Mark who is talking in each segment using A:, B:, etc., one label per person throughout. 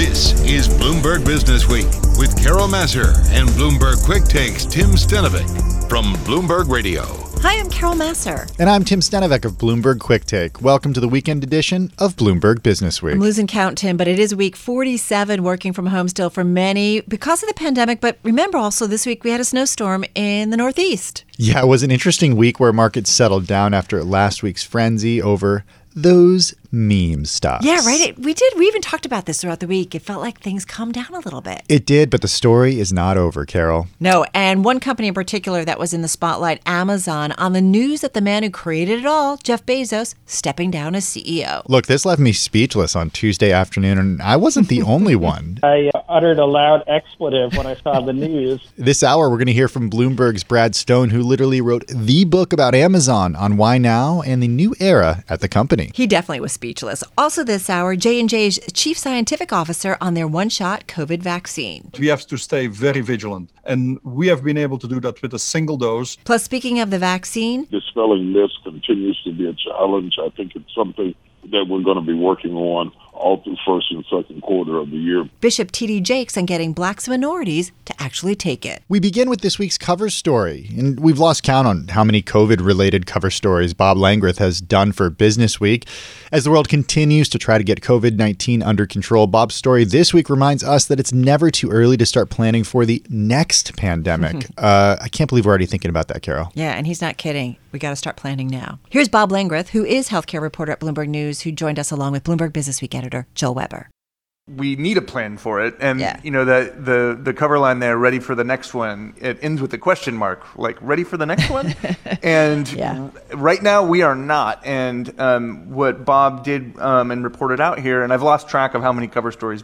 A: This is Bloomberg Business Week with Carol Massar and Bloomberg Quick Takes Tim Stenovec from Bloomberg Radio.
B: Hi, I'm Carol Massar.
C: And I'm Tim Stenovec of Bloomberg Quick Take. Welcome to the weekend edition of Bloomberg Business Week.
B: I'm losing count, Tim, but it is week 47 working from home still for many because of the pandemic. But remember also, this week we had a snowstorm in the Northeast.
C: Yeah, it was an interesting week where markets settled down after last week's frenzy over those meme stuff.
B: Yeah, right. It, we did. We even talked about this throughout the week. It felt like things calmed down a little bit.
C: It did, but the story is not over, Carol.
B: No, and one company in particular that was in the spotlight, Amazon, on the news that the man who created it all, Jeff Bezos, stepping down as CEO.
C: Look, this left me speechless on Tuesday afternoon, and I wasn't the only one.
D: I uh, uttered a loud expletive when I saw the news.
C: This hour, we're going to hear from Bloomberg's Brad Stone, who literally wrote the book about Amazon on why now and the new era at the company.
B: He definitely was speechless. Also this hour, J&J's chief scientific officer on their one-shot COVID vaccine.
E: We have to stay very vigilant, and we have been able to do that with a single dose.
B: Plus, speaking of the vaccine,
F: dispelling this continues to be a challenge. I think it's something that we're going to be working on all through first and second quarter of the year.
B: Bishop T.D. Jakes on getting blacks and minorities to actually take it.
C: We begin with this week's cover story, and we've lost count on how many COVID related cover stories Bob Langreth has done for Business Week. As the world continues to try to get COVID 19 under control, Bob's story this week reminds us that it's never too early to start planning for the next pandemic. uh, I can't believe we're already thinking about that, Carol.
B: Yeah, and he's not kidding. We got to start planning now. Here's Bob Langreth, who is healthcare reporter at Bloomberg News, who joined us along with Bloomberg Business Week editor Joel Weber
G: we need a plan for it and
B: yeah.
G: you know the, the the cover line there ready for the next one it ends with a question mark like ready for the next one and
B: yeah.
G: right now we are not and um, what bob did um, and reported out here and i've lost track of how many cover stories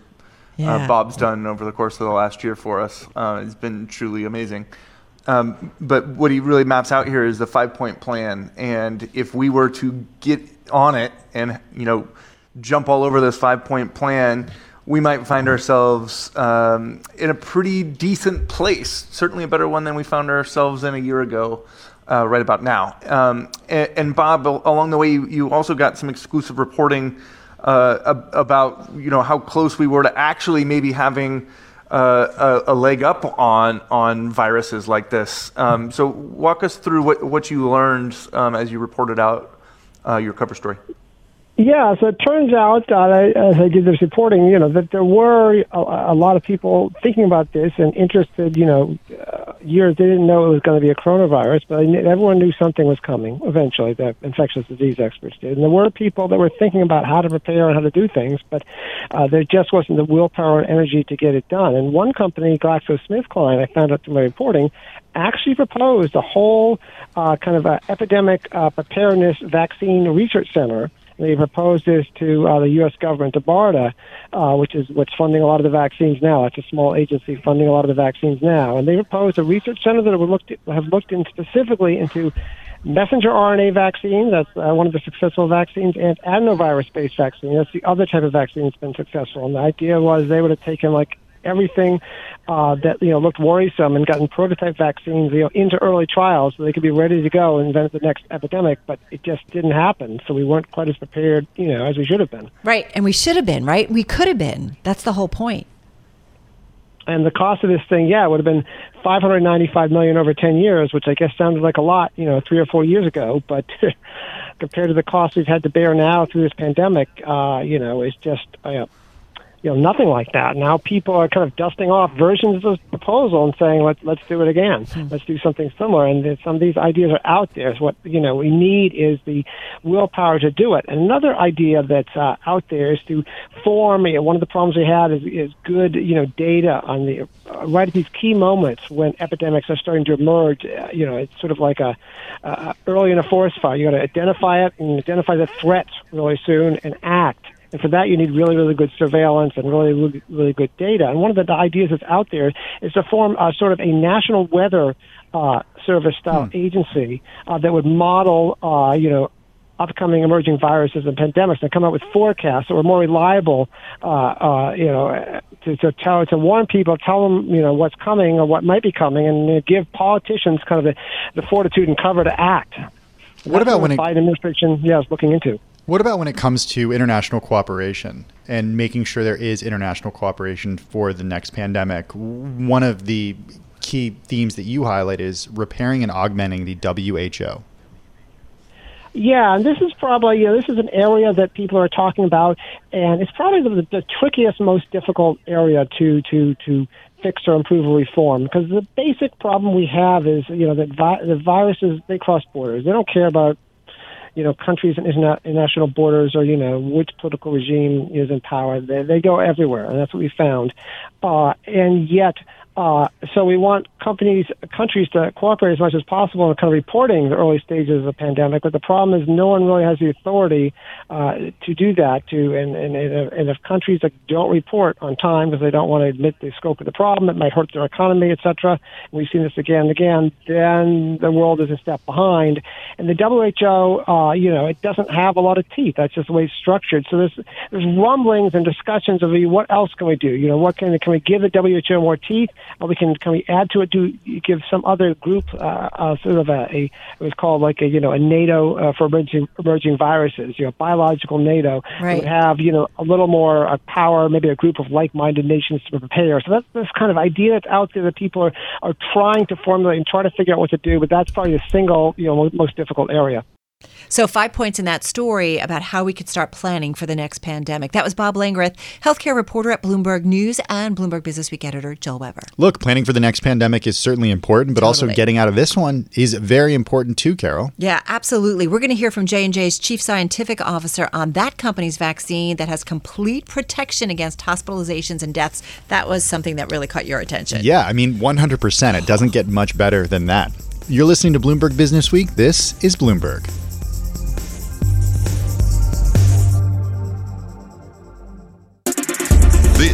B: yeah.
G: uh, bob's done over the course of the last year for us uh, it's been truly amazing um, but what he really maps out here is the five point plan and if we were to get on it and you know jump all over this five point plan we might find ourselves um, in a pretty decent place, certainly a better one than we found ourselves in a year ago, uh, right about now. Um, and, and, Bob, along the way, you also got some exclusive reporting uh, about you know how close we were to actually maybe having a, a, leg up on on viruses like this. Um, so walk us through what what you learned um, as you reported out uh, your cover story.
D: Yeah, so it turns out that as I did this reporting, you know, that there were a, a lot of people thinking about this and interested, you know, uh, years they didn't know it was going to be a coronavirus, but everyone knew something was coming eventually, the infectious disease experts did. And there were people that were thinking about how to prepare and how to do things, but uh, there just wasn't the willpower and energy to get it done. And one company, GlaxoSmithKline, I found out through my reporting, actually proposed a whole uh, kind of a epidemic uh, preparedness vaccine research center they proposed this to uh, the U.S. government, to BARDA, uh, which is what's funding a lot of the vaccines now. It's a small agency funding a lot of the vaccines now. And they proposed a research center that would look have looked in specifically into messenger RNA vaccine, that's uh, one of the successful vaccines, and adenovirus-based vaccine. That's the other type of vaccine that's been successful. And the idea was they would have taken like everything uh, that you know looked worrisome and gotten prototype vaccines you know into early trials so they could be ready to go and invent the next epidemic. But it just didn't happen, so we weren't quite as prepared, you know, as we should have been.
B: Right, and we should have been. Right, we could have been. That's the whole point.
D: And the cost of this thing, yeah, would have been 595 million over 10 years, which I guess sounded like a lot, you know, three or four years ago. But compared to the cost we've had to bear now through this pandemic, uh, you know, it's just uh, you know, nothing like that. Now people are kind of dusting off versions of the proposal and saying, let's, let's do it again. Hmm. Let's do something similar. And some of these ideas are out there. So what, you know, we need is the willpower to do it. And another idea that's uh, out there is to form, you know, one of the problems we have is, is good, you know, data on the, uh, right at these key moments when epidemics are starting to emerge. Uh, you know, it's sort of like a, uh, early in a forest fire. You got to identify it and identify the threats really soon and act. And for that, you need really, really good surveillance and really, really, really good data. And one of the ideas that's out there is to form a, sort of a national weather uh, service style hmm. agency uh, that would model, uh, you know, upcoming emerging viruses and pandemics and come up with forecasts that were more reliable, uh, uh, you know, to, to tell to warn people, tell them you know what's coming or what might be coming, and you know, give politicians kind of the, the fortitude and cover to act.
C: What about when
D: the
C: it,
D: Biden administration, yeah, is looking into?
C: What about when it comes to international cooperation and making sure there is international cooperation for the next pandemic? One of the key themes that you highlight is repairing and augmenting the WHO.
D: Yeah, and this is probably you know, this is an area that people are talking about, and it's probably the, the trickiest, most difficult area to to to fix or improve or reform because the basic problem we have is you know that vi- the viruses they cross borders. They don't care about you know countries and international borders or you know which political regime is in power. They they go everywhere, and that's what we found. Uh, and yet uh, so we want companies, countries to cooperate as much as possible in kind of reporting the early stages of the pandemic. But the problem is no one really has the authority uh, to do that. To and, and and if countries don't report on time because they don't want to admit the scope of the problem, it might hurt their economy, etc. We've seen this again and again. Then the world is a step behind. And the WHO, uh, you know, it doesn't have a lot of teeth. That's just the way it's structured. So there's there's rumblings and discussions of what else can we do? You know, what can can we give the WHO more teeth? We can can we add to it? Do give some other group uh, uh, sort of a, a it was called like a you know a NATO uh, for emerging emerging viruses, you know, biological NATO
B: right.
D: would have you know a little more uh, power, maybe a group of like-minded nations to prepare. So that's this kind of idea that's out there that people are are trying to formulate and try to figure out what to do. But that's probably the single you know most difficult area.
B: So, five points in that story about how we could start planning for the next pandemic. That was Bob Langreth, healthcare reporter at Bloomberg News and Bloomberg Business Week editor Joel Weber.
C: Look, planning for the next pandemic is certainly important, but totally. also getting out of this one is very important too, Carol.
B: Yeah, absolutely. We're going to hear from J&J's chief scientific officer on that company's vaccine that has complete protection against hospitalizations and deaths. That was something that really caught your attention.
C: Yeah, I mean, 100%. It doesn't get much better than that. You're listening to Bloomberg Business Week. This is Bloomberg.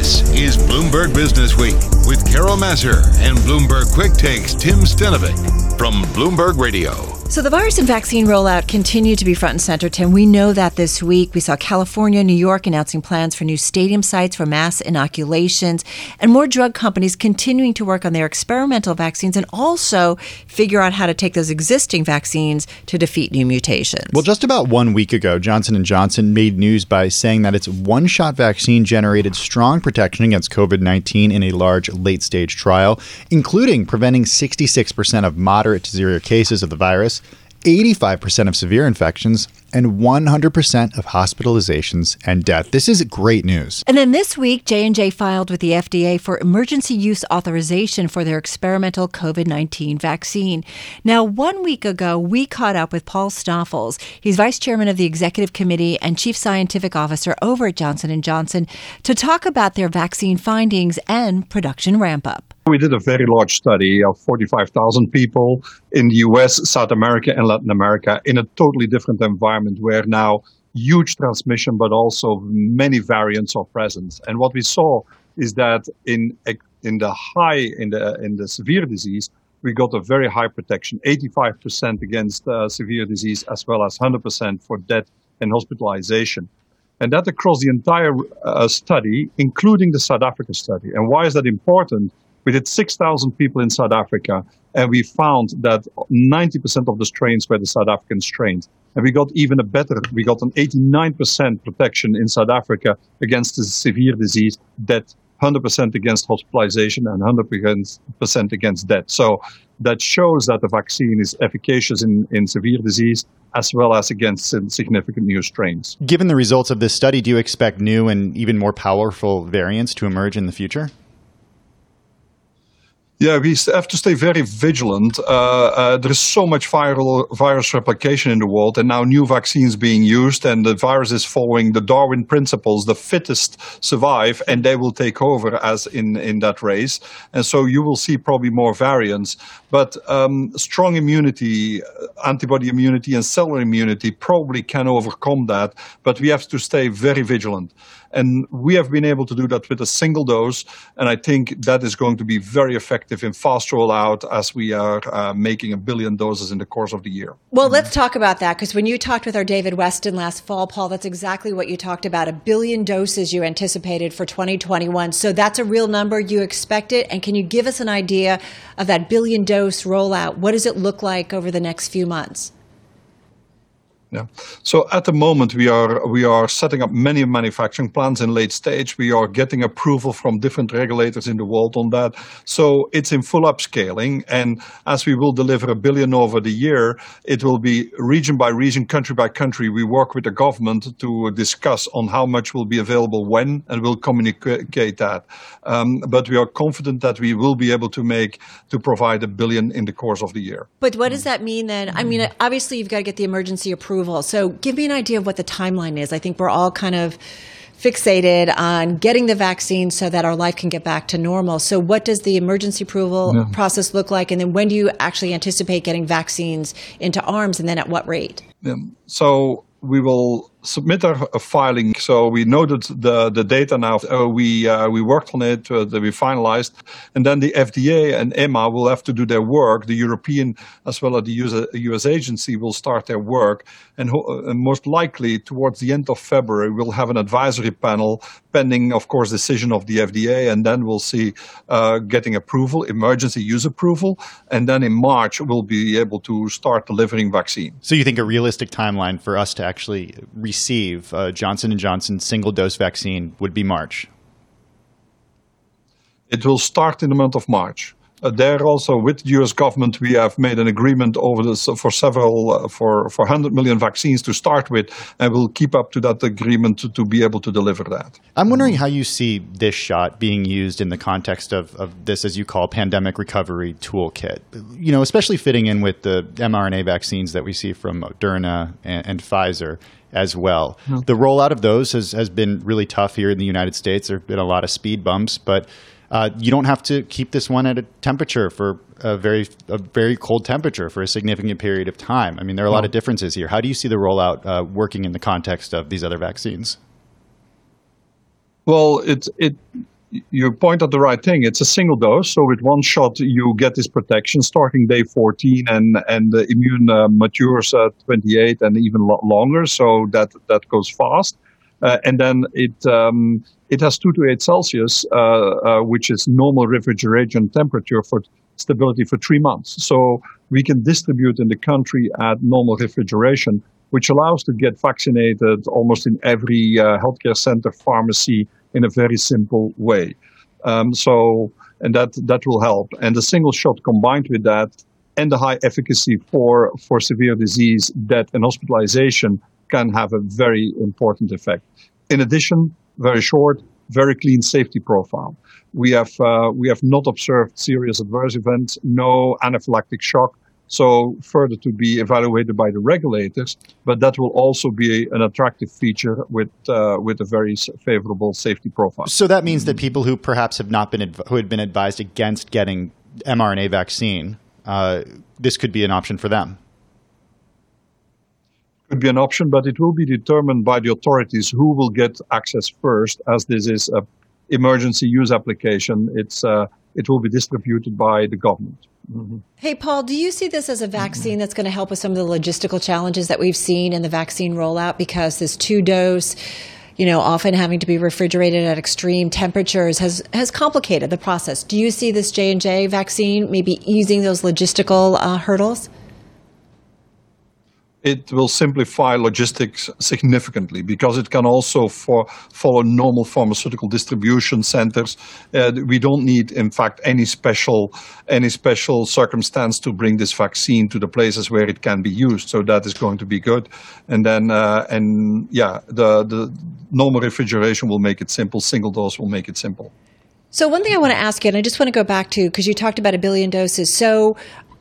A: This is Bloomberg Business Week with Carol Massar and Bloomberg Quick Takes Tim Stenovec from Bloomberg Radio.
B: So the virus and vaccine rollout continue to be front and center, Tim. We know that this week we saw California, New York announcing plans for new stadium sites for mass inoculations, and more drug companies continuing to work on their experimental vaccines and also figure out how to take those existing vaccines to defeat new mutations.
C: Well, just about one week ago, Johnson & Johnson made news by saying that its one-shot vaccine generated strong protection against COVID-19 in a large late-stage trial, including preventing 66% of moderate to severe cases of the virus 85% of severe infections, and 100% of hospitalizations and death. This is great news.
B: And then this week, J&J filed with the FDA for emergency use authorization for their experimental COVID-19 vaccine. Now, one week ago, we caught up with Paul Stoffels. He's vice chairman of the executive committee and chief scientific officer over at Johnson & Johnson to talk about their vaccine findings and production ramp up.
E: We did a very large study of 45,000 people in the US, South America, and Latin America in a totally different environment where now huge transmission, but also many variants are present. And what we saw is that in in the high in the in the severe disease, we got a very high protection, 85% against uh, severe disease, as well as 100% for death and hospitalization. And that across the entire uh, study, including the South Africa study. And why is that important? We did 6,000 people in South Africa, and we found that 90% of the strains were the South African strains. And we got even a better, we got an 89% protection in South Africa against the severe disease that 100% against hospitalization and 100% against death. So that shows that the vaccine is efficacious in, in severe disease as well as against significant new strains.
C: Given the results of this study, do you expect new and even more powerful variants to emerge in the future?
E: Yeah, we have to stay very vigilant. Uh, uh, there is so much viral virus replication in the world, and now new vaccines being used, and the virus is following the Darwin principles: the fittest survive, and they will take over as in in that race. And so you will see probably more variants, but um, strong immunity, antibody immunity, and cellular immunity probably can overcome that. But we have to stay very vigilant. And we have been able to do that with a single dose. And I think that is going to be very effective in fast rollout as we are uh, making a billion doses in the course of the year.
B: Well, let's talk about that because when you talked with our David Weston last fall, Paul, that's exactly what you talked about a billion doses you anticipated for 2021. So that's a real number. You expect it. And can you give us an idea of that billion dose rollout? What does it look like over the next few months?
E: Yeah. So at the moment we are we are setting up many manufacturing plants in late stage. We are getting approval from different regulators in the world on that. So it's in full upscaling. And as we will deliver a billion over the year, it will be region by region, country by country. We work with the government to discuss on how much will be available when, and we'll communicate that. Um, but we are confident that we will be able to make to provide a billion in the course of the year.
B: But what does that mean then? I mean, obviously you've got to get the emergency approval approval. So give me an idea of what the timeline is. I think we're all kind of fixated on getting the vaccine so that our life can get back to normal. So what does the emergency approval yeah. process look like? And then when do you actually anticipate getting vaccines into arms and then at what rate?
E: Yeah. So we will submit a, a, filing. So we noted the, the data now. Uh, we uh, we worked on it. Uh, we finalized, and then the FDA and EMA will have to do their work. The European as well as the US, US agency will start their work, and, ho- and, most likely towards the end of February we'll have an advisory panel pending, of course, decision of the FDA, and then we'll see uh, getting approval, emergency use approval, and then in March we'll be able to start delivering vaccine.
C: So you think a realistic timeline for us to actually receive a Johnson & Johnson single dose vaccine would be March?
E: It will start in the month of March. Uh, there also with the U.S. government, we have made an agreement over this for several uh, for for 100 million vaccines to start with, and we'll keep up to that agreement to, to be able to deliver that.
C: I'm wondering how you see this shot being used in the context of, of this, as you call, pandemic recovery toolkit. You know, especially fitting in with the mRNA vaccines that we see from Moderna and, and Pfizer as well. Hmm. The rollout of those has, has been really tough here in the United States. There have been a lot of speed bumps, but uh, you don't have to keep this one at a temperature for a very a very cold temperature for a significant period of time. I mean, there are a lot of differences here. How do you see the rollout uh, working in the context of these other vaccines?
E: Well, it it you point at the right thing. It's a single dose, so with one shot you get this protection starting day 14, and and the immune uh, matures at 28 and even lo- longer. So that that goes fast, uh, and then it um, it has 2 to 8 Celsius, uh, uh, which is normal refrigeration temperature for stability for three months. So we can distribute in the country at normal refrigeration, which allows to get vaccinated almost in every uh, healthcare center, pharmacy in a very simple way. Um, so, and that, that will help. And the single shot combined with that and the high efficacy for, for severe disease, death, and hospitalization can have a very important effect. In addition, very short, very clean safety profile. We have uh, we have not observed serious adverse events, no anaphylactic shock. So further to be evaluated by the regulators, but that will also be an attractive feature with uh, with a very favorable safety profile.
C: So that means that people who perhaps have not been adv- who had been advised against getting mRNA vaccine, uh, this could be an option for them
E: could be an option, but it will be determined by the authorities who will get access first, as this is a emergency use application. It's uh, it will be distributed by the government.
B: Mm-hmm. Hey, Paul, do you see this as a vaccine that's going to help with some of the logistical challenges that we've seen in the vaccine rollout? Because this two dose, you know, often having to be refrigerated at extreme temperatures has has complicated the process. Do you see this J and J vaccine maybe easing those logistical uh, hurdles?
E: It will simplify logistics significantly because it can also follow normal pharmaceutical distribution centers. We don't need, in fact, any special any special circumstance to bring this vaccine to the places where it can be used. So that is going to be good. And then, uh, and yeah, the the normal refrigeration will make it simple. Single dose will make it simple.
B: So one thing I want to ask you, and I just want to go back to because you talked about a billion doses.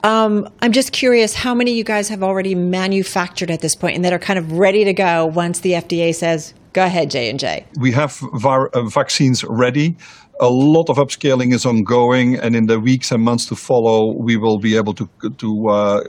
B: Um, I'm just curious how many you guys have already manufactured at this point and that are kind of ready to go once the FDA says, go ahead, J&J.
E: We have var- uh, vaccines ready. A lot of upscaling is ongoing, and in the weeks and months to follow, we will be able to, to uh,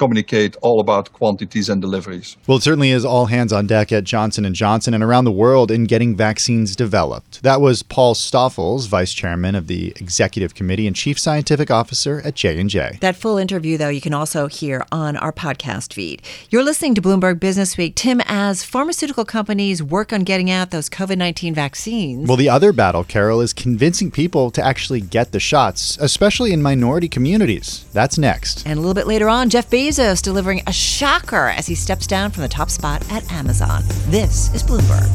E: communicate all about quantities and deliveries.
C: Well, it certainly is all hands on deck at Johnson & Johnson and around the world in getting vaccines developed. That was Paul Stoffels, Vice Chairman of the Executive Committee and Chief Scientific Officer at J&J.
B: That full interview, though, you can also hear on our podcast feed. You're listening to Bloomberg Business Week. Tim, as pharmaceutical companies work on getting out those COVID-19 vaccines.
C: Well, the other battle, Carol, is convincing people to actually get the shots, especially in minority communities. That's next.
B: And a little bit later on, Jeff Bezos Bezos delivering a shocker as he steps down from the top spot at Amazon. This is Bloomberg.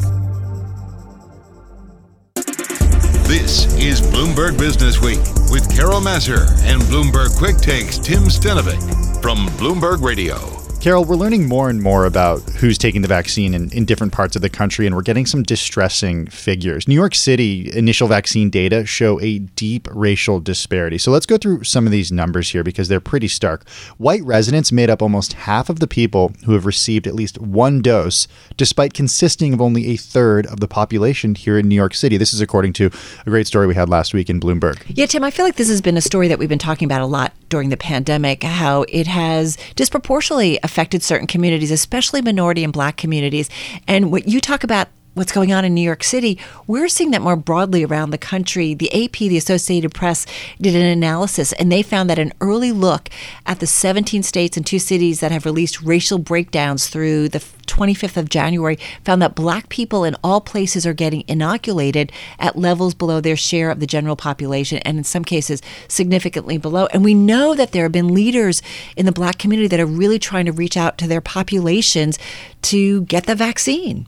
A: This is Bloomberg Business Week with Carol Massar and Bloomberg Quick Takes Tim Stenovec from Bloomberg Radio.
C: Carol, we're learning more and more about who's taking the vaccine in, in different parts of the country, and we're getting some distressing figures. New York City initial vaccine data show a deep racial disparity. So let's go through some of these numbers here because they're pretty stark. White residents made up almost half of the people who have received at least one dose, despite consisting of only a third of the population here in New York City. This is according to a great story we had last week in Bloomberg.
B: Yeah, Tim, I feel like this has been a story that we've been talking about a lot during the pandemic, how it has disproportionately affected affected certain communities, especially minority and black communities. And what you talk about what's going on in New York City, we're seeing that more broadly around the country. The AP, the Associated Press, did an analysis and they found that an early look at the 17 states and two cities that have released racial breakdowns through the 25th of January found that black people in all places are getting inoculated at levels below their share of the general population and in some cases significantly below. And we know that there have been leaders in the black community that are really trying to reach out to their populations to get the vaccine.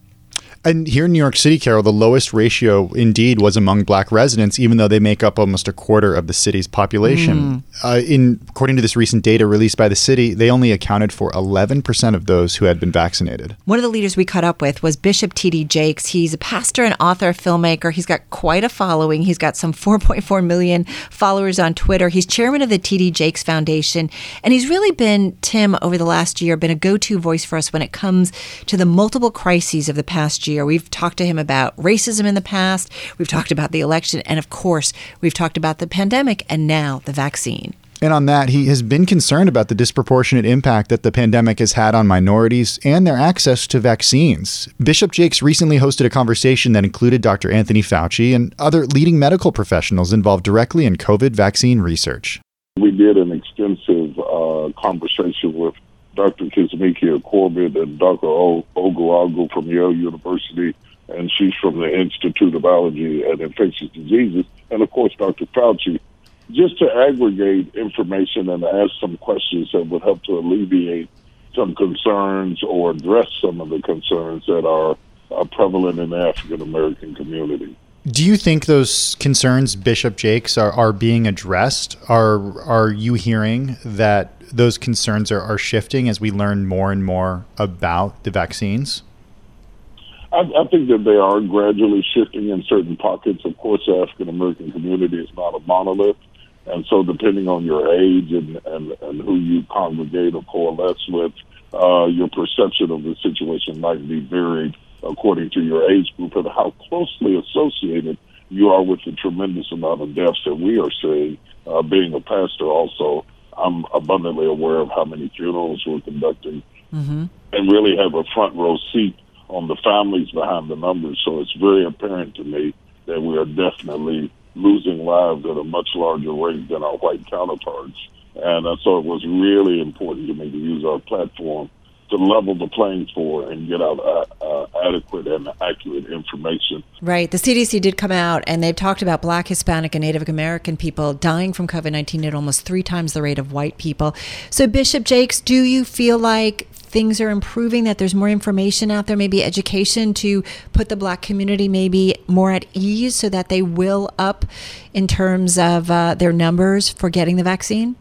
C: And here in New York City, Carol, the lowest ratio indeed was among black residents, even though they make up almost a quarter of the city's population. Mm. Uh, in according to this recent data released by the city, they only accounted for 11% of those who had been vaccinated.
B: One of the leaders we caught up with was Bishop T.D. Jakes. He's a pastor and author, filmmaker. He's got quite a following. He's got some 4.4 million followers on Twitter. He's chairman of the T.D. Jakes Foundation, and he's really been Tim over the last year been a go-to voice for us when it comes to the multiple crises of the past year. We've talked to him about racism in the past, we've talked about the election, and of course, we've talked about the pandemic and now the vaccine.
C: And on that, he has been concerned about the disproportionate impact that the pandemic has had on minorities and their access to vaccines. Bishop Jakes recently hosted a conversation that included Dr. Anthony Fauci and other leading medical professionals involved directly in COVID vaccine research.
F: We did an extensive uh, conversation with Dr. Kizzmekia Corbett and Dr. Oghougho from Yale University, and she's from the Institute of Allergy and Infectious Diseases, and of course, Dr. Fauci, just to aggregate information and ask some questions that would help to alleviate some concerns or address some of the concerns that are, are prevalent in the African American community.
C: Do you think those concerns, Bishop Jakes, are, are being addressed? Are are you hearing that those concerns are, are shifting as we learn more and more about the vaccines?
F: I, I think that they are gradually shifting in certain pockets. Of course, the African American community is not a monolith. And so, depending on your age and, and, and who you congregate or coalesce with, uh, your perception of the situation might be varied according to your age group and how closely associated you are with the tremendous amount of deaths that we are seeing. Uh, being a pastor, also, I'm abundantly aware of how many funerals we're conducting mm-hmm. and really have a front row seat on the families behind the numbers. So it's very apparent to me that we are definitely losing lives at a much larger rate than our white counterparts. And uh, so it was really important to me to use our platform to level the playing field and get out uh, uh, adequate and accurate information.
B: Right. The CDC did come out and they've talked about Black, Hispanic, and Native American people dying from COVID 19 at almost three times the rate of white people. So, Bishop Jakes, do you feel like things are improving, that there's more information out there, maybe education to put the black community maybe more at ease so that they will up in terms of uh, their numbers for getting the vaccine?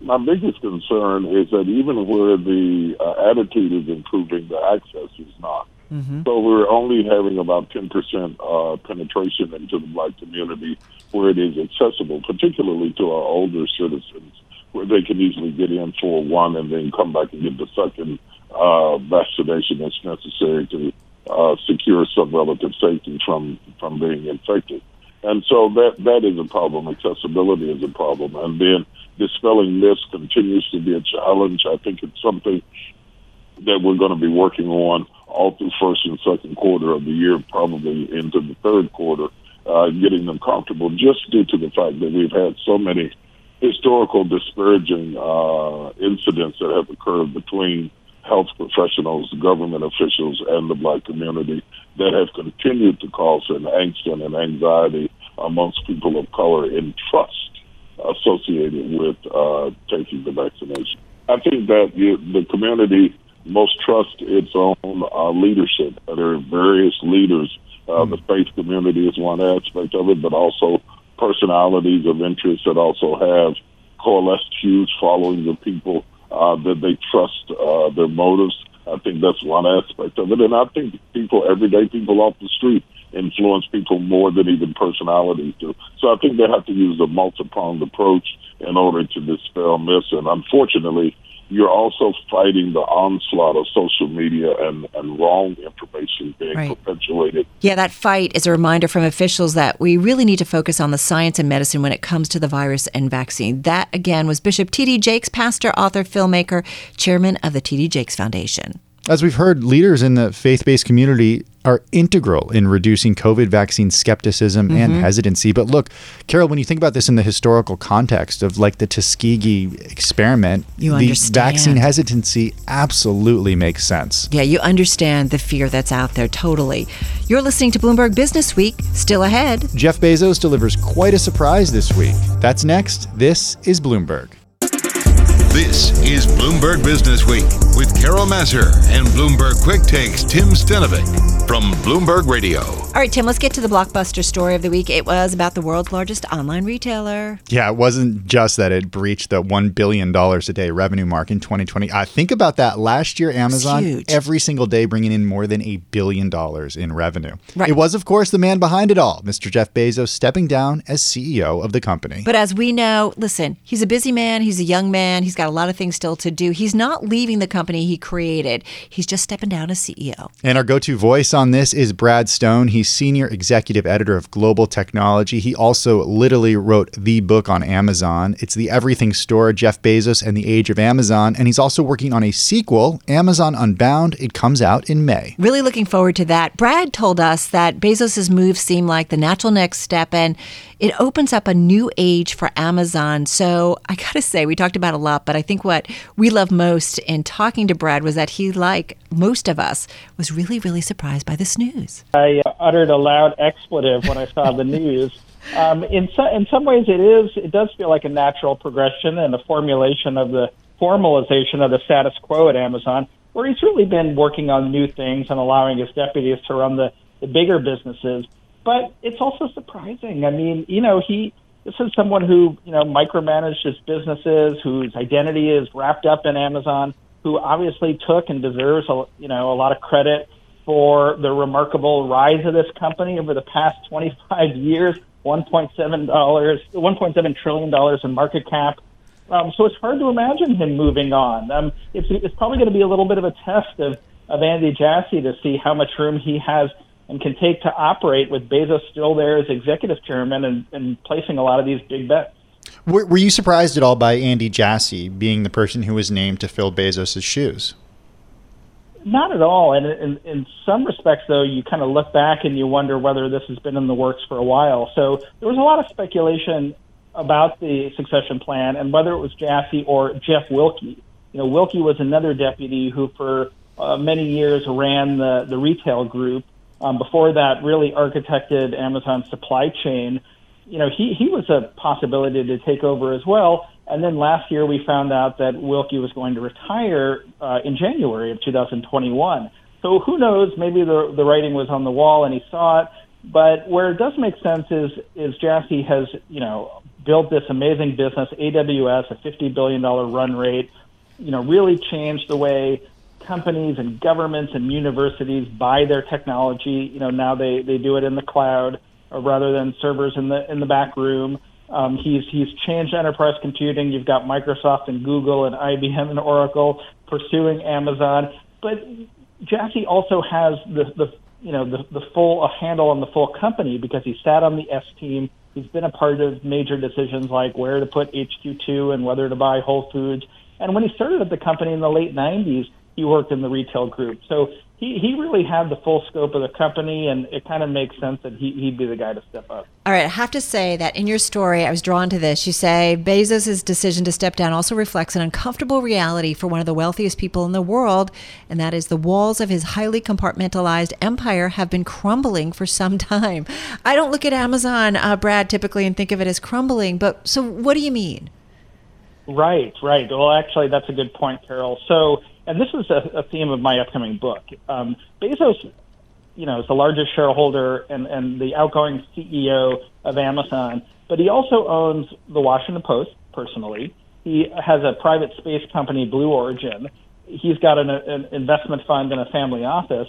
F: My biggest concern is that even where the uh, attitude is improving, the access is not. Mm-hmm. So we're only having about 10% uh, penetration into the black community where it is accessible, particularly to our older citizens, where they can easily get in for one and then come back and get the second uh, vaccination that's necessary to uh, secure some relative safety from, from being infected. And so that that is a problem. Accessibility is a problem. And then dispelling this continues to be a challenge. I think it's something that we're going to be working on all through first and second quarter of the year, probably into the third quarter, uh, getting them comfortable just due to the fact that we've had so many historical disparaging uh, incidents that have occurred between health professionals, government officials, and the black community that have continued to cause an angst and an anxiety amongst people of color in trust associated with uh, taking the vaccination. I think that the community most trust its own uh, leadership. There are various leaders. Uh, the faith community is one aspect of it, but also personalities of interest that also have coalesced huge followings of people uh, that they trust uh, their motives. I think that's one aspect of it. And I think people, everyday people off the street, influence people more than even personalities do. So I think they have to use a multi-pronged approach in order to dispel myths. And unfortunately, you're also fighting the onslaught of social media and, and wrong information being right. perpetuated.
B: Yeah, that fight is a reminder from officials that we really need to focus on the science and medicine when it comes to the virus and vaccine. That, again, was Bishop T.D. Jakes, pastor, author, filmmaker, chairman of the T.D. Jakes Foundation.
C: As we've heard, leaders in the faith based community are integral in reducing COVID vaccine skepticism mm-hmm. and hesitancy. But look, Carol, when you think about this in the historical context of like the Tuskegee experiment,
B: you
C: the
B: understand.
C: vaccine hesitancy absolutely makes sense.
B: Yeah, you understand the fear that's out there totally. You're listening to Bloomberg Business Week. Still ahead.
C: Jeff Bezos delivers quite a surprise this week. That's next. This is Bloomberg.
A: This is Bloomberg Business Week with Carol Massar and Bloomberg Quick Takes Tim Stenovec from Bloomberg Radio.
B: All right, Tim, let's get to the blockbuster story of the week. It was about the world's largest online retailer.
C: Yeah, it wasn't just that it breached the $1 billion a day revenue mark in 2020. I think about that. Last year, Amazon, every single day, bringing in more than a billion dollars in revenue. Right. It was, of course, the man behind it all, Mr. Jeff Bezos, stepping down as CEO of the company.
B: But as we know, listen, he's a busy man, he's a young man, he's got a lot of things still to do. He's not leaving the company he created, he's just stepping down as CEO.
C: And our go to voice on this is Brad Stone. He's senior executive editor of Global Technology. He also literally wrote the book on Amazon. It's The Everything Store Jeff Bezos and the Age of Amazon. And he's also working on a sequel, Amazon Unbound. It comes out in May.
B: Really looking forward to that. Brad told us that Bezos' move seemed like the natural next step and it opens up a new age for Amazon. So I got to say, we talked about a lot, but I think what we love most in talking to Brad was that he, like most of us, was really, really surprised by this news.
H: I uh, uttered a loud expletive when I saw the news. Um, in, so, in some ways, it is. It does feel like a natural progression and a formulation of the formalization of the status quo at Amazon, where he's really been working on new things and allowing his deputies to run the, the bigger businesses but it's also surprising. I mean, you know, he this is someone who you know micromanaged his businesses, whose identity is wrapped up in Amazon, who obviously took and deserves a, you know a lot of credit for the remarkable rise of this company over the past 25 years. 1.7 dollars, 1.7 trillion dollars in market cap. Um, so it's hard to imagine him moving on. Um, it's, it's probably going to be a little bit of a test of, of Andy Jassy to see how much room he has and can take to operate with Bezos still there as executive chairman and, and placing a lot of these big bets.
C: Were, were you surprised at all by Andy Jassy being the person who was named to fill Bezos' shoes?
H: Not at all. And in, in some respects, though, you kind of look back and you wonder whether this has been in the works for a while. So there was a lot of speculation about the succession plan and whether it was Jassy or Jeff Wilke. You know, Wilke was another deputy who, for uh, many years, ran the, the retail group um, before that really architected Amazon's supply chain. You know, he, he was a possibility to take over as well. And then last year we found out that Wilke was going to retire uh, in January of 2021. So who knows? Maybe the the writing was on the wall and he saw it. But where it does make sense is is Jassy has you know built this amazing business, AWS, a 50 billion dollar run rate. You know, really changed the way companies and governments and universities buy their technology. You know, now they, they do it in the cloud rather than servers in the in the back room. Um, he's he's changed enterprise computing. You've got Microsoft and Google and IBM and Oracle pursuing Amazon, but Jassy also has the the you know the the full a handle on the full company because he sat on the S team. He's been a part of major decisions like where to put HQ2 and whether to buy Whole Foods. And when he started at the company in the late 90s, he worked in the retail group. So he, he really had the full scope of the company, and it kind of makes sense that he, he'd be the guy to step up.
B: All right, I have to say that in your story, I was drawn to this. You say Bezos' decision to step down also reflects an uncomfortable reality for one of the wealthiest people in the world, and that is the walls of his highly compartmentalized empire have been crumbling for some time. I don't look at Amazon, uh, Brad, typically and think of it as crumbling, but so what do you mean?
H: Right, right. Well, actually, that's a good point, Carol. So, and this is a, a theme of my upcoming book. Um, Bezos, you know, is the largest shareholder and, and the outgoing CEO of Amazon, but he also owns the Washington Post personally. He has a private space company, Blue Origin. He's got an, an investment fund and a family office.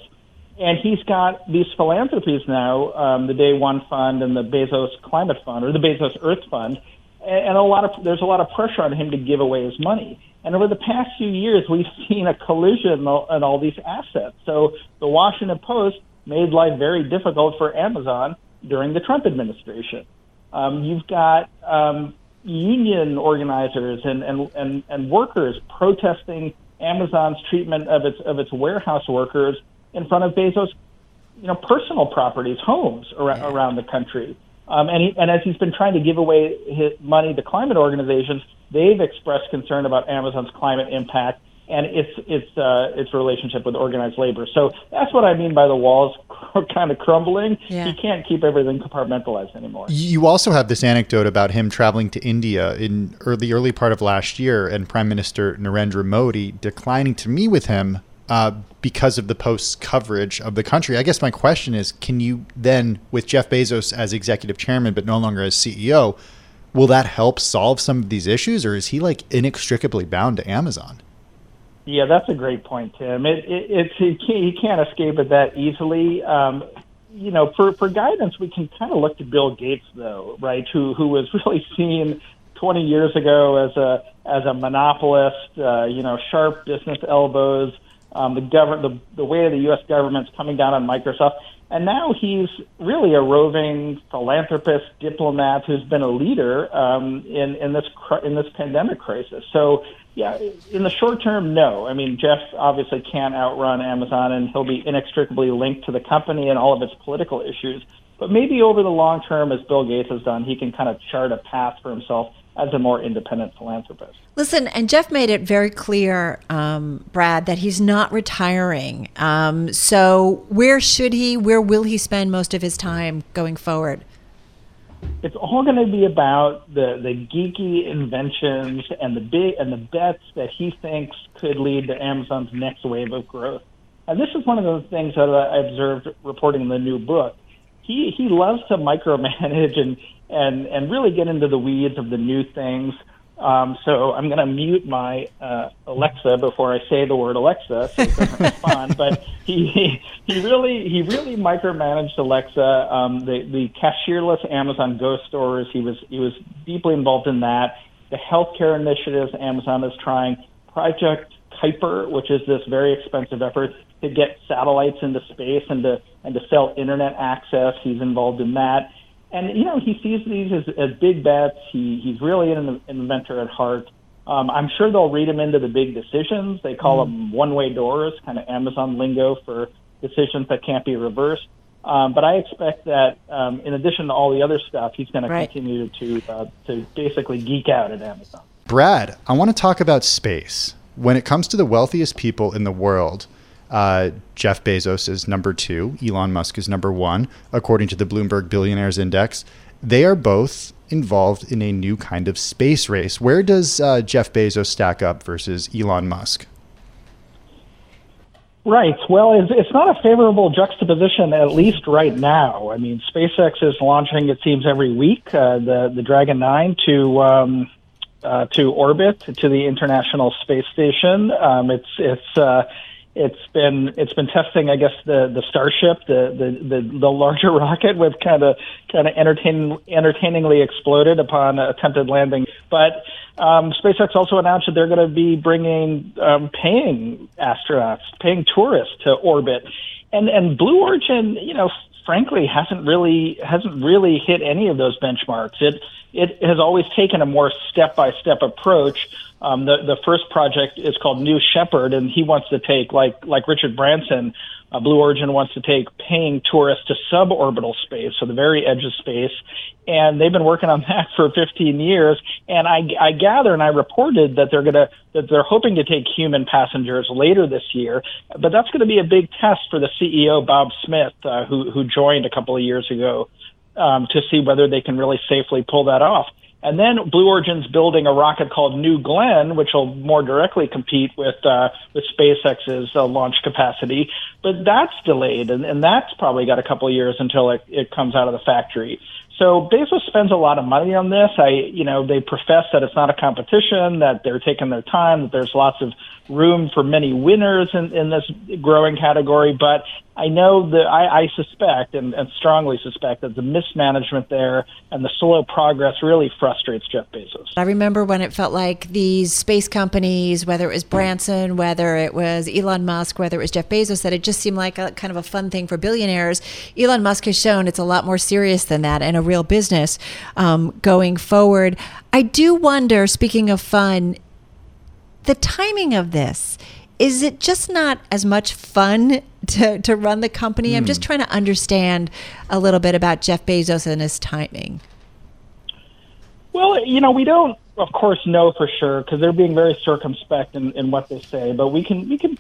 H: And he's got these philanthropies now, um, the Day One Fund and the Bezos Climate Fund, or the Bezos Earth Fund, and a lot of there's a lot of pressure on him to give away his money. And over the past few years, we've seen a collision in all these assets. So the Washington Post made life very difficult for Amazon during the Trump administration. Um, you've got um, union organizers and, and, and, and workers protesting Amazon's treatment of its of its warehouse workers in front of Bezos, you know, personal properties, homes around, yeah. around the country. Um, and, he, and as he's been trying to give away his money to climate organizations, they've expressed concern about Amazon's climate impact and its its uh, its relationship with organized labor. So that's what I mean by the walls kind of crumbling. Yeah. You can't keep everything compartmentalized anymore.
C: You also have this anecdote about him traveling to India in the early part of last year, and Prime Minister Narendra Modi declining to meet with him uh, because of the Post's coverage of the country. I guess my question is can you then, with Jeff Bezos as executive chairman, but no longer as CEO, will that help solve some of these issues, or is he like inextricably bound to Amazon?
H: Yeah, that's a great point, Tim. It, it, it's he can't, he can't escape it that easily. Um, you know, for for guidance, we can kind of look to Bill Gates, though, right? Who who was really seen 20 years ago as a as a monopolist, uh, you know, sharp business elbows, um, the, government, the, the way the U.S. government's coming down on Microsoft. And now he's really a roving philanthropist, diplomat who's been a leader um, in, in, this, in this pandemic crisis. So, yeah, in the short term, no. I mean, Jeff obviously can't outrun Amazon, and he'll be inextricably linked to the company and all of its political issues. But maybe over the long term, as Bill Gates has done, he can kind of chart a path for himself as a more independent philanthropist.
B: Listen, and Jeff made it very clear, um, Brad, that he's not retiring. Um, so, where should he, where will he spend most of his time going forward?
H: It's all going to be about the, the geeky inventions and the big and the bets that he thinks could lead to Amazon's next wave of growth. And this is one of the things that I observed reporting in the new book. He he loves to micromanage and and and really get into the weeds of the new things. Um, so I'm going to mute my uh, Alexa before I say the word Alexa, so it doesn't respond. But he, he really he really micromanaged Alexa. Um, the the cashierless Amazon Go stores. He was he was deeply involved in that. The healthcare initiatives Amazon is trying. Project Kuiper, which is this very expensive effort to get satellites into space and to and to sell internet access. He's involved in that and you know he sees these as, as big bets. He he's really an, inventor at heart. Um, I'm sure they'll read him into the big decisions. They call mm. them one-way doors, kind of Amazon lingo for decisions that can't be reversed. Um, but I expect that um, in addition to all the other stuff, he's going right. to continue to uh, to basically geek out at Amazon.
C: Brad, I want to talk about space. When it comes to the wealthiest people in the world, uh, Jeff Bezos is number two. Elon Musk is number one, according to the Bloomberg Billionaires Index. They are both involved in a new kind of space race. Where does uh, Jeff Bezos stack up versus Elon Musk?
H: Right. Well, it's, not a favorable juxtaposition, at least right now. I mean, SpaceX is launching, it seems, every week uh, the the Dragon Nine to um, uh, to orbit to the International Space Station. Um, it's it's uh, it's been it's been testing, I guess, the the Starship, the the the, the larger rocket, with kind of kind of entertaining entertainingly exploded upon attempted landing. But um, SpaceX also announced that they're going to be bringing um, paying astronauts, paying tourists to orbit, and and Blue Origin, you know, frankly, hasn't really hasn't really hit any of those benchmarks. It it has always taken a more step by step approach um, the the first project is called New Shepard, and he wants to take like like Richard Branson, uh, Blue Origin wants to take paying tourists to suborbital space, so the very edge of space, and they've been working on that for 15 years. And I, I gather, and I reported that they're gonna that they're hoping to take human passengers later this year, but that's going to be a big test for the CEO Bob Smith, uh, who who joined a couple of years ago, um, to see whether they can really safely pull that off. And then Blue Origin's building a rocket called New Glenn, which will more directly compete with uh, with SpaceX's uh, launch capacity. But that's delayed, and, and that's probably got a couple of years until it, it comes out of the factory. So Bezos spends a lot of money on this. I, you know, they profess that it's not a competition, that they're taking their time, that there's lots of room for many winners in, in this growing category. But I know that I, I suspect and, and strongly suspect that the mismanagement there and the slow progress really frustrates Jeff Bezos.
B: I remember when it felt like these space companies, whether it was hmm. Branson, whether it was Elon Musk, whether it was Jeff Bezos, that it just seemed like a kind of a fun thing for billionaires. Elon Musk has shown it's a lot more serious than that and a real business um, going forward. I do wonder, speaking of fun, the timing of this is it just not as much fun to, to run the company? Mm. I'm just hmm. trying to understand a little bit about Jeff Bezos and his timing.
H: Well, you know, we don't, of course, know for sure because they're being very circumspect in, in what they say. But we can we can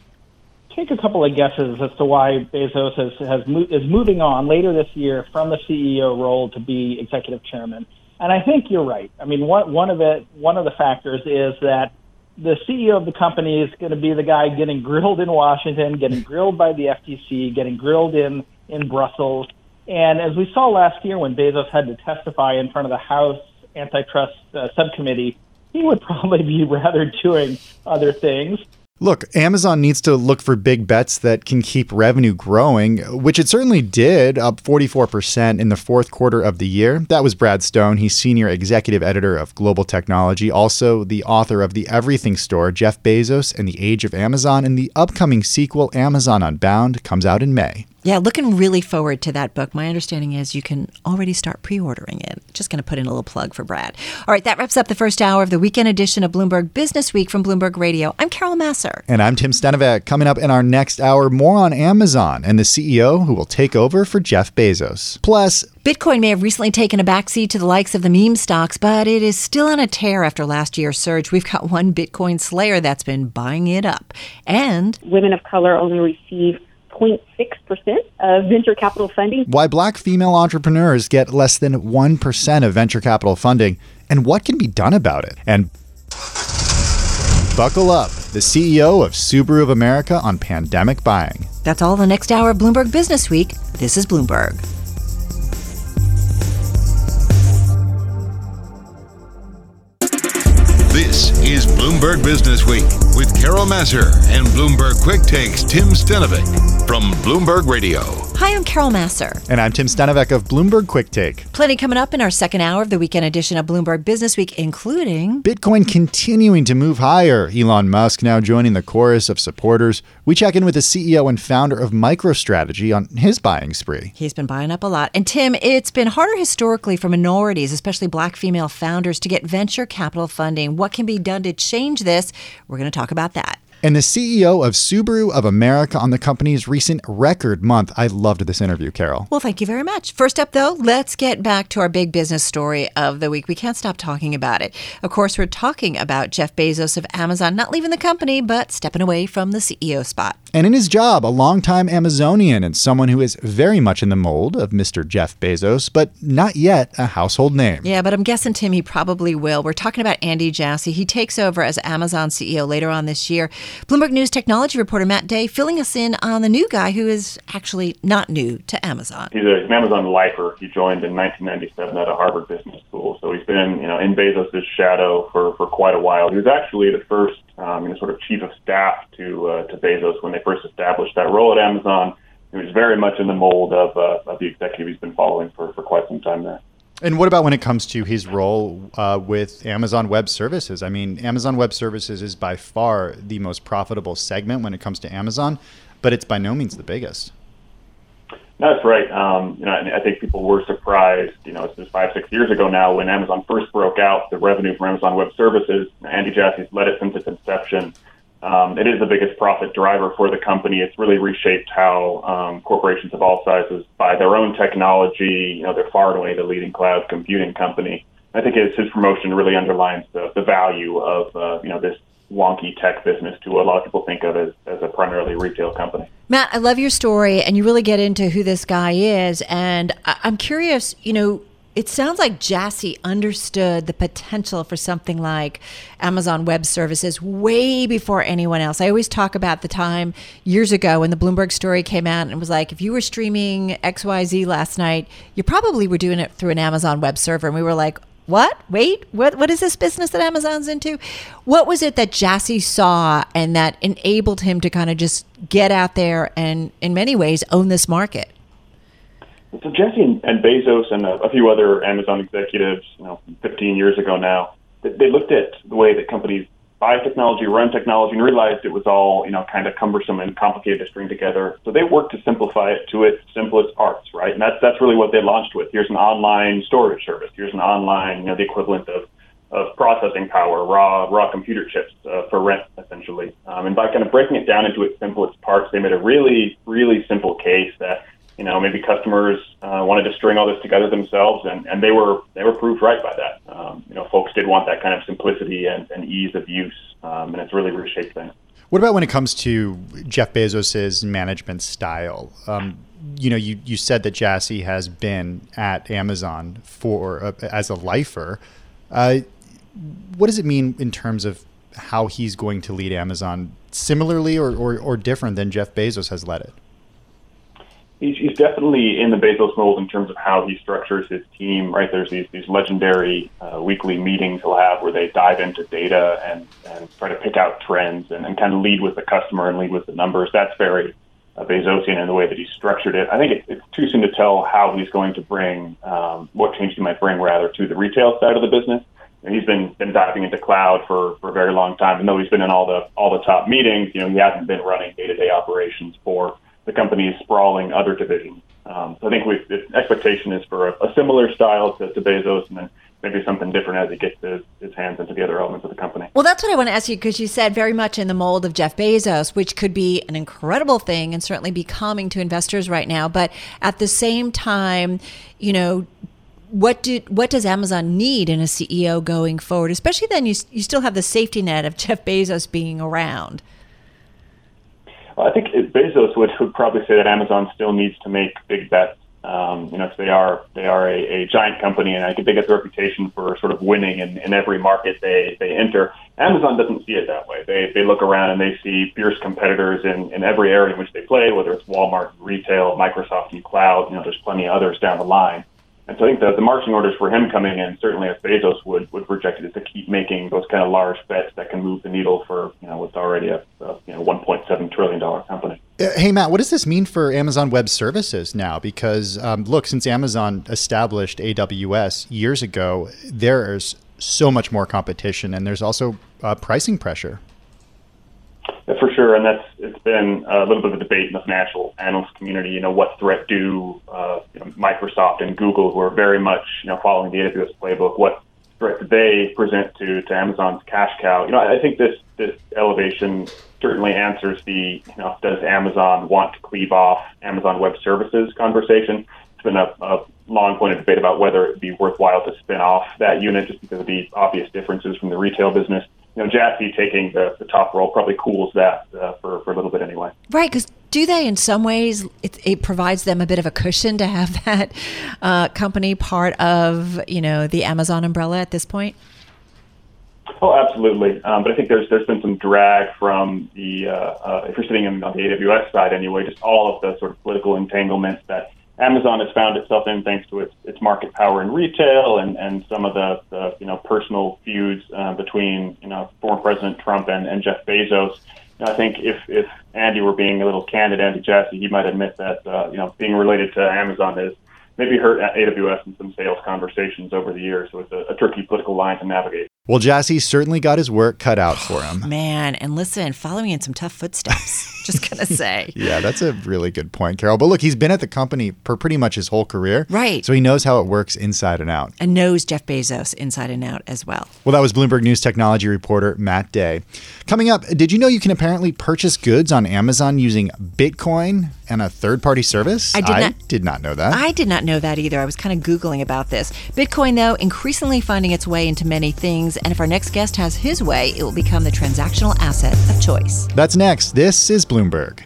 H: take a couple of guesses as to why Bezos has, has mo- is moving on later this year from the CEO role to be executive chairman. And I think you're right. I mean, one one of it one of the factors is that the CEO of the company is going to be the guy getting grilled in Washington, getting grilled by the FTC, getting grilled in in Brussels. And as we saw last year when Bezos had to testify in front of the House antitrust uh, subcommittee, he would probably be rather doing other things.
C: Look, Amazon needs to look for big bets that can keep revenue growing, which it certainly did, up 44% in the fourth quarter of the year. That was Brad Stone. He's senior executive editor of Global Technology, also the author of The Everything Store, Jeff Bezos and the Age of Amazon, and the upcoming sequel, Amazon Unbound, comes out in May.
B: Yeah, looking really forward to that book. My understanding is you can already start pre ordering it. Just going to put in a little plug for Brad. All right, that wraps up the first hour of the weekend edition of Bloomberg Business Week from Bloomberg Radio. I'm Carol Massar.
C: And I'm Tim Stenovec. Coming up in our next hour, more on Amazon and the CEO who will take over for Jeff Bezos. Plus,
B: Bitcoin may have recently taken a backseat to the likes of the meme stocks, but it is still on a tear after last year's surge. We've got one Bitcoin slayer that's been buying it up. And
I: women of color only receive 0.6% of venture capital funding.
C: Why black female entrepreneurs get less than 1% of venture capital funding and what can be done about it. And buckle up, the CEO of Subaru of America on pandemic buying.
B: That's all the next hour of Bloomberg Business Week. This is Bloomberg.
A: This is Bloomberg Business Week with Carol Massar and Bloomberg Quick Takes Tim Stenovec from Bloomberg Radio.
B: Hi, I'm Carol Massar.
C: And I'm Tim Stenovec of Bloomberg Quick Take.
B: Plenty coming up in our second hour of the weekend edition of Bloomberg Business Week, including
C: Bitcoin continuing to move higher. Elon Musk now joining the chorus of supporters. We check in with the CEO and founder of MicroStrategy on his buying spree.
B: He's been buying up a lot. And Tim, it's been harder historically for minorities, especially black female founders, to get venture capital funding. What can be done to change this? We're going to talk about that
C: and the CEO of Subaru of America on the company's recent record month. I loved this interview, Carol.
B: Well, thank you very much. First up, though, let's get back to our big business story of the week. We can't stop talking about it. Of course, we're talking about Jeff Bezos of Amazon not leaving the company, but stepping away from the CEO spot.
C: And in his job, a longtime Amazonian and someone who is very much in the mold of Mr. Jeff Bezos, but not yet a household name.
B: Yeah, but I'm guessing, Tim, he probably will. We're talking about Andy Jassy. He takes over as Amazon CEO later on this year. Bloomberg News technology reporter Matt Day filling us in on the new guy who is actually not new to Amazon.
J: He's, a, an Amazon lifer. He joined in 1997 at a Harvard Business School, so he's been, you know, in Bezos' shadow for, for quite a while. He was actually the first, um, you sort of chief of staff to uh, to Bezos when they first established that role at Amazon. He was very much in the mold of, uh, of the executive he's been following for, for quite some time there.
C: And what about when it comes to his role uh, with Amazon Web Services? I mean, Amazon Web Services is by far the most profitable segment when it comes to Amazon, but it's by no means the biggest.
J: That's right. Um, you know, I think people were surprised. You know, it's just five, six years ago now when Amazon first broke out the revenue from Amazon Web Services. Andy Jassy's led it since its inception. Um, it is the biggest profit driver for the company. It's really reshaped how um, corporations of all sizes buy their own technology. You know, they're far and away the leading cloud computing company. I think his, promotion really underlines the, the value of uh, you know this wonky tech business to what a lot of people think of as, as a primarily retail company.
B: Matt, I love your story, and you really get into who this guy is. And I'm curious, you know, it sounds like Jassy understood the potential for something like Amazon Web Services way before anyone else. I always talk about the time years ago when the Bloomberg story came out and it was like, if you were streaming XYZ last night, you probably were doing it through an Amazon web server. And we were like, what? Wait, what, what is this business that Amazon's into? What was it that Jassy saw and that enabled him to kind of just get out there and, in many ways, own this market?
J: So Jassy and, Bezos and a, few other Amazon executives, you know, 15 years ago now, they looked at the way that companies buy technology, run technology, and realized it was all, you know, kind of cumbersome and complicated to string together. So they worked to simplify it to its simplest parts, right? And that's that's really what they launched with. Here's an online storage service. Here's an online, you know, the equivalent of of processing power, raw raw computer chips uh, for rent, essentially. Um, and by kind of breaking it down into its simplest parts, they made a really, really simple case that you know, maybe customers uh, wanted to string all this together themselves, and, and they were they were proved right by that. Um, you know, folks did want that kind of simplicity and, and ease of use, um, and it's really reshaped things.
C: What about when it comes to Jeff Bezos's management style? Um, you know, you, you said that Jassy has been at Amazon for uh, as a lifer. Uh, what does it mean in terms of how he's going to lead Amazon? Similarly or, or, or different than Jeff Bezos has led it?
J: He's, he's definitely in the Bezos mold in terms of how he structures his team. Right, there's these these legendary uh, weekly meetings he'll have where they dive into data and and try to pick out trends and, and kind of lead with the customer and lead with the numbers. That's very uh, Bezosian in the way that he's structured it. I think it, it's too soon to tell how he's going to bring um, what change he might bring rather to the retail side of the business. And he's been been diving into cloud for, for a very long time. And though he's been in all the all the top meetings, you know, he hasn't been running day to day operations for the company's sprawling other divisions. Um, so I think the expectation is for a, a similar style to, to, Bezos, and then maybe something different as he gets his, his hands into the other elements of the company.
B: Well, that's what I want to ask you because you said very much in the mold of Jeff Bezos, which could be an incredible thing and certainly be calming to investors right now. But at the same time, you know, what do what does Amazon need in a CEO going forward? Especially then, you you still have the safety net of Jeff Bezos being around.
J: Well, I think Bezos would, would probably say that Amazon still needs to make big bets. Um, you know, they are they are a, a giant company, and I think they get the reputation for sort of winning in, in every market they, they enter. Amazon doesn't see it that way. They they look around and they see fierce competitors in, in every area in which they play, whether it's Walmart, retail, Microsoft, and cloud. You know, there's plenty of others down the line. And so I think the, the marching orders for him coming in, certainly as Bezos would, would project it, is to keep making those kind of large bets that can move the needle for, you know, what's already a, a you know, $1.7 trillion company.
C: Uh, hey, Matt, what does this mean for Amazon Web Services now? Because, um, look, since Amazon established AWS years ago, there's so much more competition and there's also uh, pricing pressure.
J: For sure, and that's it's been a little bit of a debate in the financial analyst community. You know, what threat do uh, you know, Microsoft and Google, who are very much you know following the AWS playbook, what threat do they present to to Amazon's cash cow? You know, I think this this elevation certainly answers the you know does Amazon want to cleave off Amazon Web Services conversation. It's been a, a long point of debate about whether it'd be worthwhile to spin off that unit just because of the obvious differences from the retail business you know, Jassy taking the, the top role probably cools that uh, for, for a little bit anyway.
B: Right, because do they, in some ways, it, it, provides them a bit of a cushion to have that uh, company part of, you know, the Amazon umbrella at this point?
J: Oh, absolutely. Um, but I think there's there's been some drag from the uh, uh, if you're sitting on the AWS side anyway, just all of the sort of political entanglements that Amazon has found itself in thanks to its, its market power in retail and, and some of the, the you know personal feuds uh, between you know former President Trump and, and Jeff Bezos. You know, I think if if Andy were being a little candid, Andy Jassy, he might admit that uh, you know being related to Amazon is maybe hurt AWS in some sales conversations over the years. So it's a, a tricky political line to navigate.
C: Well, Jassy certainly got his work cut out for oh, him.
B: Man, and listen, following in some tough footsteps. just gonna say.
C: yeah, that's a really good point, Carol. But look, he's been at the company for pretty much his whole career.
B: Right.
C: So he knows how it works inside and out.
B: And knows Jeff Bezos inside and out as well.
C: Well, that was Bloomberg News technology reporter Matt Day. Coming up, did you know you can apparently purchase goods on Amazon using Bitcoin and a third party service?
B: I did, I not,
C: did not know that.
B: I did not know that either. I was kind of Googling about this. Bitcoin, though, increasingly finding its way into many things. And if our next guest has his way, it will become the transactional asset of choice.
C: That's next. This is Bloomberg.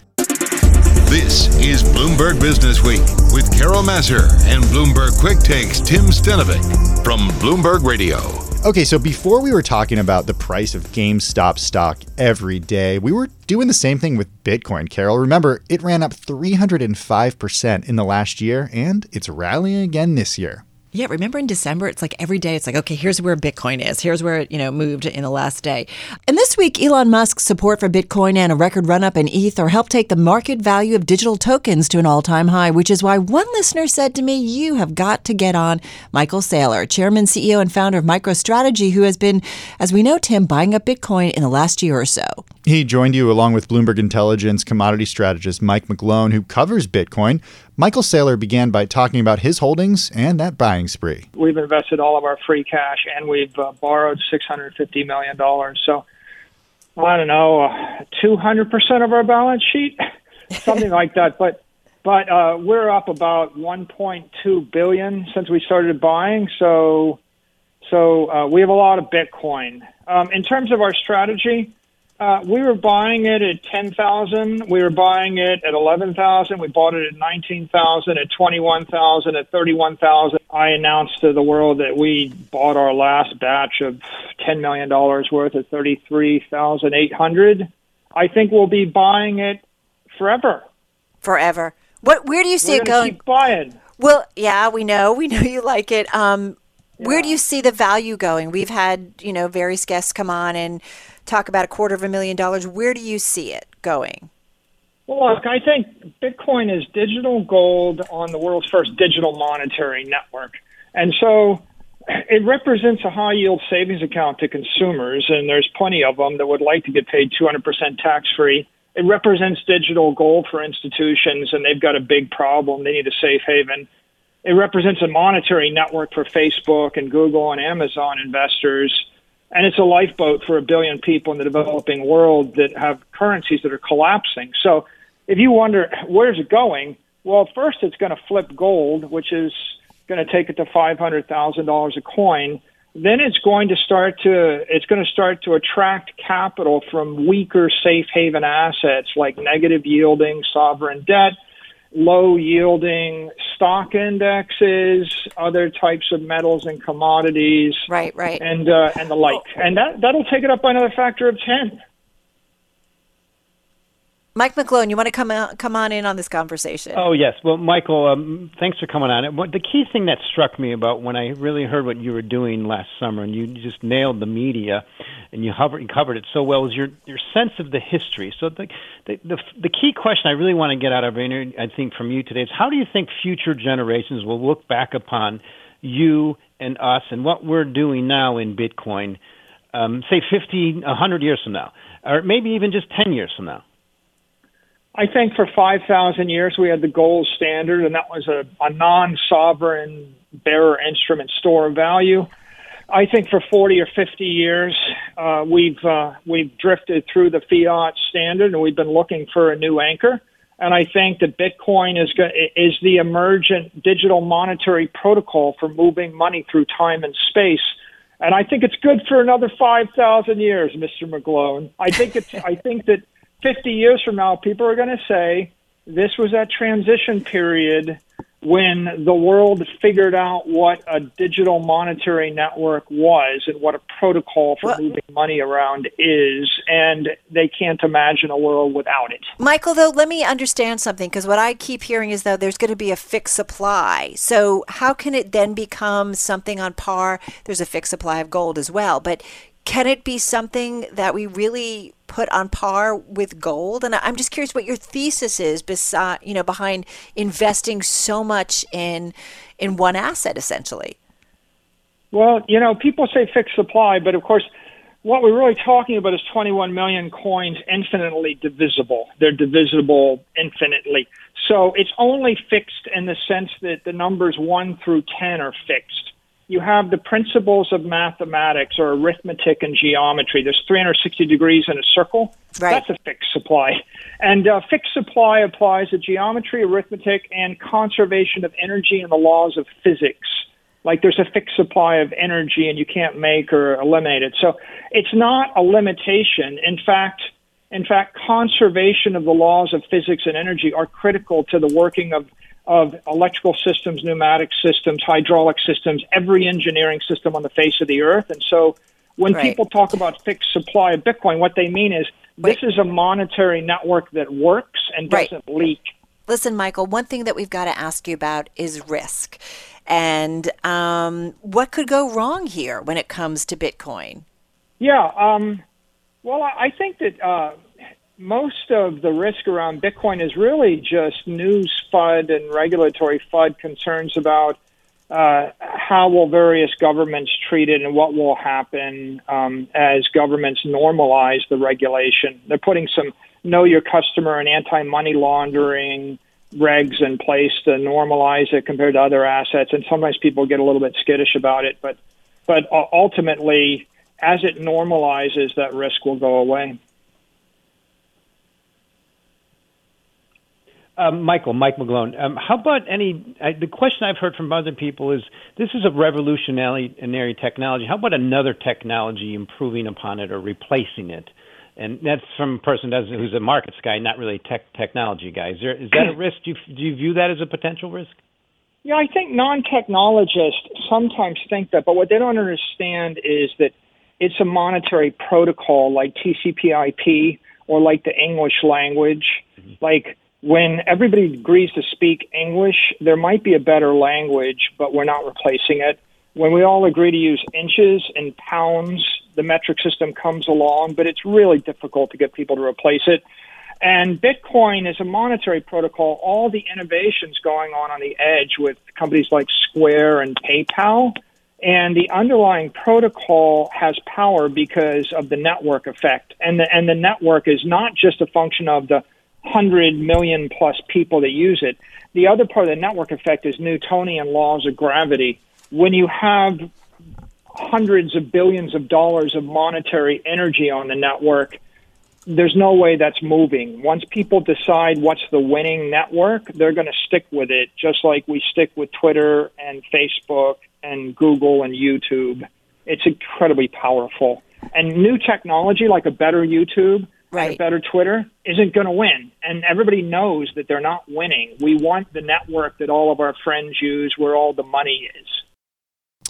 A: This is Bloomberg Business Week with Carol Massar and Bloomberg Quick Takes Tim Stenovec from Bloomberg Radio.
C: Okay, so before we were talking about the price of GameStop stock every day, we were doing the same thing with Bitcoin, Carol. Remember, it ran up 305% in the last year, and it's rallying again this year.
B: Yeah, remember in December, it's like every day, it's like, okay, here's where Bitcoin is. Here's where it, you know, moved in the last day. And this week, Elon Musk's support for Bitcoin and a record run up in ETH Ether helped take the market value of digital tokens to an all time high, which is why one listener said to me, You have got to get on Michael Saylor, chairman, CEO, and founder of MicroStrategy, who has been, as we know, Tim, buying up Bitcoin in the last year or so.
C: He joined you along with Bloomberg Intelligence commodity strategist Mike McGlone, who covers Bitcoin. Michael Saylor began by talking about his holdings and that buying spree.
K: We've invested all of our free cash and we've uh, borrowed $650 million. So, I don't know, uh, 200% of our balance sheet, something like that. But but uh, we're up about 1.2 billion since we started buying. So so uh, we have a lot of Bitcoin. Um, in terms of our strategy, uh, we were buying it at ten thousand. We were buying it at eleven thousand. We bought it at nineteen thousand, at twenty-one thousand, at thirty-one thousand. I announced to the world that we bought our last batch of ten million dollars worth at thirty-three thousand eight hundred. I think we'll be buying it forever.
B: Forever. What? Where do you see
K: We're
B: it
K: gonna? Keep buying.
B: Well, yeah, we know. We know you like it. Um, Where do you see the value going? We've had, you know, various guests come on and talk about a quarter of a million dollars. Where do you see it going?
K: Well, look, I think Bitcoin is digital gold on the world's first digital monetary network. And so it represents a high yield savings account to consumers, and there's plenty of them that would like to get paid 200% tax free. It represents digital gold for institutions, and they've got a big problem. They need a safe haven. It represents a monetary network for Facebook and Google and Amazon investors and it's a lifeboat for a billion people in the developing world that have currencies that are collapsing. So if you wonder where's it going, well, first it's going to flip gold, which is going to take it to five hundred thousand dollars a coin. Then it's going to start to it's going to start to attract capital from weaker safe haven assets like negative yielding sovereign debt low yielding stock indexes, other types of metals and commodities,
B: right, right,
K: and uh, and the like, and that that'll take it up by another factor of ten.
B: Mike McGlone, you want to come out, come on in on this conversation?
L: Oh yes. Well, Michael, um, thanks for coming on. What, the key thing that struck me about when I really heard what you were doing last summer, and you just nailed the media, and you, hovered, covered it so well, was your your sense of the history. So the the the, the key question I really want to get out of it, I think from you today is how do you think future generations will look back upon you and us and what we're doing now in Bitcoin, um, say 50, 100 years from now, or maybe even just 10 years from now?
K: I think for 5,000 years we had the gold standard, and that was a, a non sovereign bearer instrument store of value. I think for 40 or 50 years uh, we've uh, we've drifted through the fiat standard, and we've been looking for a new anchor. And I think that Bitcoin is is the emergent digital monetary protocol for moving money through time and space. And I think it's good for another 5,000 years, Mr. McGlone. I think it's I think that 50 years from now, people are going to say this was that transition period when the world figured out what a digital monetary network was and what a protocol for moving money around is, and they can't imagine a world without it.
B: Michael, though, let me understand something because what I keep hearing is though there's going to be a fixed supply. So how can it then become something on par? There's a fixed supply of gold as well, but can it be something that we really put on par with gold? And I'm just curious what your thesis is beside, you know, behind investing so much in in one asset essentially.
K: Well, you know, people say fixed supply, but of course, what we're really talking about is 21 million coins infinitely divisible. They're divisible infinitely. So it's only fixed in the sense that the numbers 1 through 10 are fixed you have the principles of mathematics or arithmetic and geometry. There's 360 degrees in a circle.
B: Right.
K: That's a fixed supply. And uh, fixed supply applies to geometry, arithmetic, and conservation of energy and the laws of physics. Like there's a fixed supply of energy and you can't make or eliminate it. So it's not a limitation. In fact, In fact, conservation of the laws of physics and energy are critical to the working of of electrical systems, pneumatic systems, hydraulic systems, every engineering system on the face of the earth. And so when
B: Right.
K: people talk about fixed supply of Bitcoin, what they mean is this is a monetary network that works and doesn't leak.
M: Listen, Michael, one thing that we've got to ask you about is risk. And um, what could go wrong here when it comes to Bitcoin?
K: Yeah. Um, well, I I think that uh, most of the risk around Bitcoin is really just news FUD and regulatory FUD concerns about uh, how will various governments treat it and what will happen um, as governments normalize the regulation. They're putting some know your customer and anti money laundering regs in place to normalize it compared to other assets. And sometimes people get a little bit skittish about it, but but ultimately, as it normalizes, that risk will go away.
L: Um, Michael, Mike McGlone. Um, how about any? Uh, the question I've heard from other people is this is a revolutionary technology. How about another technology improving upon it or replacing it? And that's from a person who's a markets guy, not really a tech technology guy. Is, there, is that a risk? Do you, do you view that as a potential risk?
K: Yeah, I think non technologists sometimes think that, but what they don't understand is that it's a monetary protocol like TCP/IP or like the English language. Like when everybody agrees to speak English, there might be a better language, but we're not replacing it. When we all agree to use inches and pounds, the metric system comes along, but it's really difficult to get people to replace it. And Bitcoin is a monetary protocol. All the innovations going on on the edge with companies like Square and PayPal. And the underlying protocol has power because of the network effect. And the, and the network is not just a function of the 100 million plus people that use it. The other part of the network effect is Newtonian laws of gravity. When you have hundreds of billions of dollars of monetary energy on the network, there's no way that's moving. Once people decide what's the winning network, they're going to stick with it, just like we stick with Twitter and Facebook and Google and YouTube. It's incredibly powerful. And new technology like a better YouTube, right. a better Twitter, isn't going to win. And everybody knows that they're not winning. We want the network that all of our friends use where all the money is.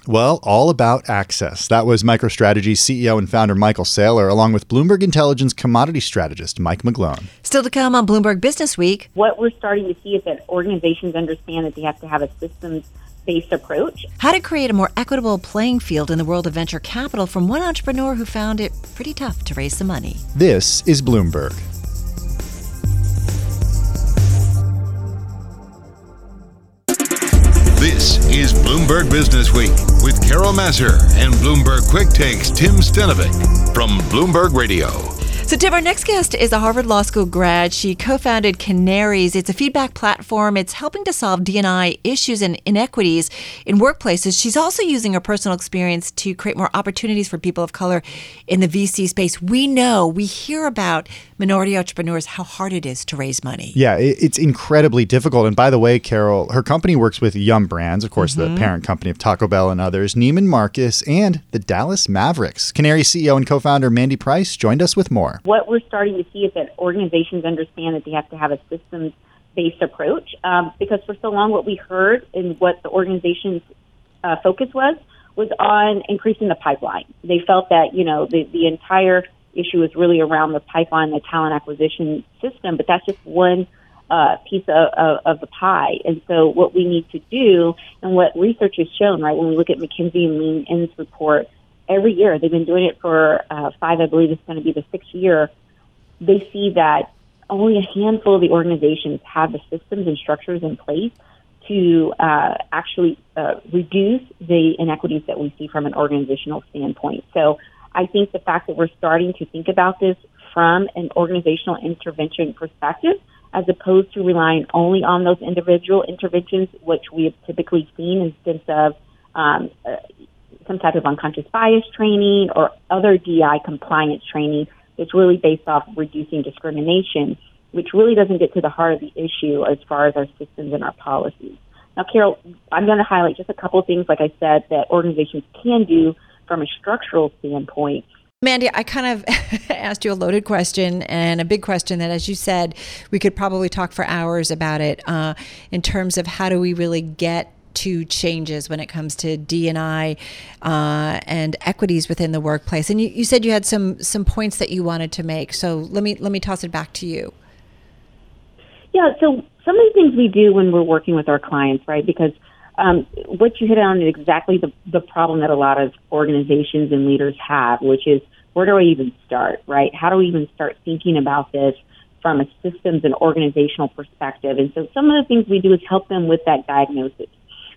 C: Well, all about access. That was MicroStrategy CEO and founder Michael Saylor, along with Bloomberg Intelligence commodity strategist Mike McGlone.
B: Still to come on Bloomberg Business Week.
I: What we're starting to see is that organizations understand that they have to have a systems based approach.
B: How to create a more equitable playing field in the world of venture capital from one entrepreneur who found it pretty tough to raise the money.
C: This is Bloomberg.
A: This is Bloomberg Business Week with Carol Massar and Bloomberg Quick Takes Tim Stenovec from Bloomberg Radio.
B: So, Tim, our next guest is a Harvard Law School grad. She co founded Kanarys. It's a feedback platform. It's helping to solve D&I issues and inequities in workplaces. She's also using her personal experience to create more opportunities for people of color in the VC space. We know, we hear about minority entrepreneurs, how hard it is to raise money.
C: Yeah, it, it's incredibly difficult. And by the way, Carol, her company works with Yum Brands, of course,
B: Mhm.
C: the parent company of Taco Bell and others, Neiman Marcus, and the Dallas Mavericks. Canary CEO and co founder Mandy Price joined us with more.
I: What we're starting to see is that organizations understand that they have to have a systems based approach um, because for so long, what we heard and what the organization's uh, focus was was on increasing the pipeline. They felt that, you know, the, the entire issue is really around the pipeline, the talent acquisition system, but that's just one uh, piece of, of, of the pie. And so what we need to do and what research has shown, right, when we look at McKinsey and Lean In's report, every year, they've been doing it for uh, five, I believe it's going to be the sixth year, they see that only a handful of the organizations have the systems and structures in place to uh, actually uh, reduce the inequities that we see from an organizational standpoint. So I think the fact that we're starting to think about this from an organizational intervention perspective, as opposed to relying only on those individual interventions, which we have typically seen in sense of um, uh, some type of unconscious bias training or other DI compliance training that's really based off reducing discrimination, which really doesn't get to the heart of the issue as far as our systems and our policies. Now, Carol, I'm going to highlight just a couple of things, like I said, that organizations can do from a structural standpoint
B: Mandy, I kind of asked you a loaded question and a big question that, as you said, we could probably talk for hours about it uh, in terms of how do we really get to changes when it comes to D&I uh, and equities within the workplace. And you, you said you had some some points that you wanted to make. So let me let me toss it back to you.
I: Yeah. So some of the things we do when we're working with our clients, right? Because um, what you hit on is exactly the, the problem that a lot of organizations and leaders have, which is where do I even start, right? How do we even start thinking about this from a systems and organizational perspective? And so some of the things we do is help them with that diagnosis.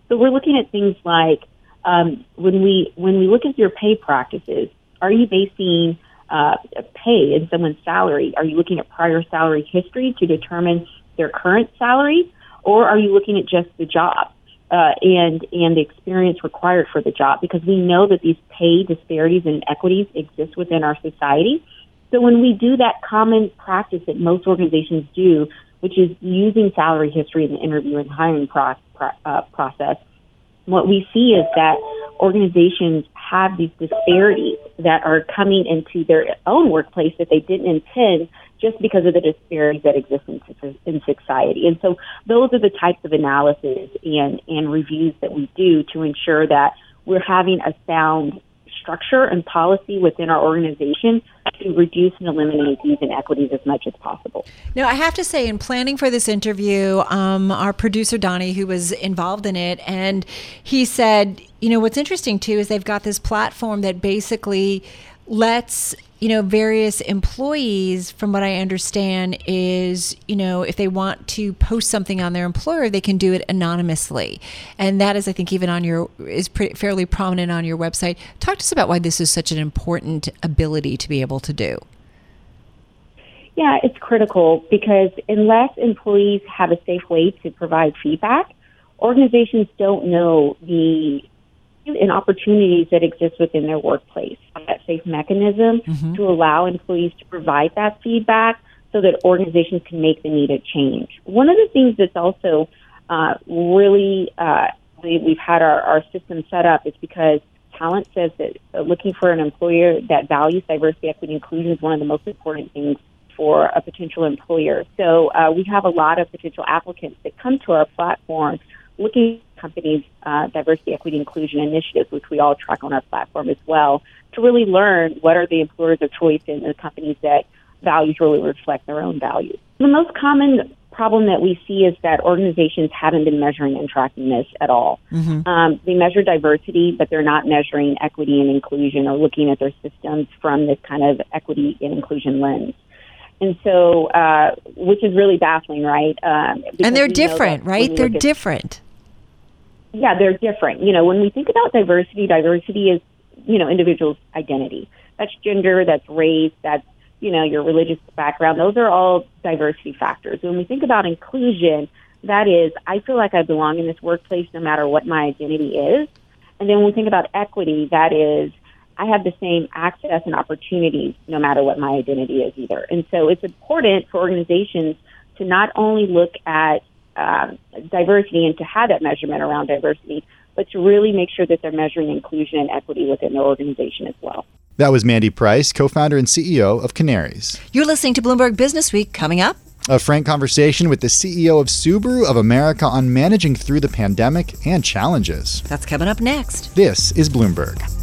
I: So we're looking at things like um, when we when we look at your pay practices, are you basing uh, pay in someone's salary? Are you looking at prior salary history to determine their current salary, or are you looking at just the job? Uh, and and the experience required for the job because we know that these pay disparities and inequities exist within our society. So when we do that common practice that most organizations do, which is using salary history in the interview and hiring pro- pro- uh, process, what we see is that organizations have these disparities that are coming into their own workplace that they didn't intend just because of the disparities that exist in, in society. And so those are the types of analysis and, and reviews that we do to ensure that we're having a sound structure and policy within our organization to reduce and eliminate these inequities as much as possible.
B: Now, I have to say, in planning for this interview, um, our producer Doni, who was involved in it, and he said, you know, what's interesting too is they've got this platform that basically lets you know, various employees, from what I understand, is, you know, if they want to post something on their employer, they can do it anonymously. And that is, I think, even on your, is pretty, fairly prominent on your website. Talk to us about why this is such an important ability to be able to do.
I: Yeah, it's critical because unless employees have a safe way to provide feedback, organizations don't know the and opportunities that exist within their workplace. That safe mechanism mm-hmm. to allow employees to provide that feedback so that organizations can make the needed change. One of the things that's also uh, really uh, we, we've had our, our system set up is because talent says that uh, looking for an employer that values diversity, equity, inclusion is one of the most important things for a potential employer. So uh, we have a lot of potential applicants that come to our platform looking at companies' uh, diversity, equity, inclusion initiatives, which we all track on our platform as well, to really learn what are the employers of choice in the companies that values really reflect their own values. The most common problem that we see is that organizations haven't been measuring and tracking this at all. Mm-hmm. Um, they measure diversity, but they're not measuring equity and inclusion or looking at their systems from this kind of equity and inclusion lens. And so, uh, which is really baffling, right?
B: Um, and they're different, right? They're different
I: yeah, they're different. You know, when we think about diversity, diversity is, you know, individuals' identity. That's gender, that's race, that's, you know, your religious background. Those are all diversity factors. When we think about inclusion, that is, I feel like I belong in this workplace no matter what my identity is. And then when we think about equity, that is, I have the same access and opportunities no matter what my identity is either. And so it's important for organizations to not only look at um, diversity and to have that measurement around diversity, but to really make sure that they're measuring inclusion and equity within their organization as well.
C: That was Mandy Price, co founder and CEO of Kanarys.
B: You're listening to Bloomberg Business Week coming up.
C: A frank conversation with the CEO of Subaru of America on managing through the pandemic and challenges.
B: That's coming up next.
C: This is Bloomberg.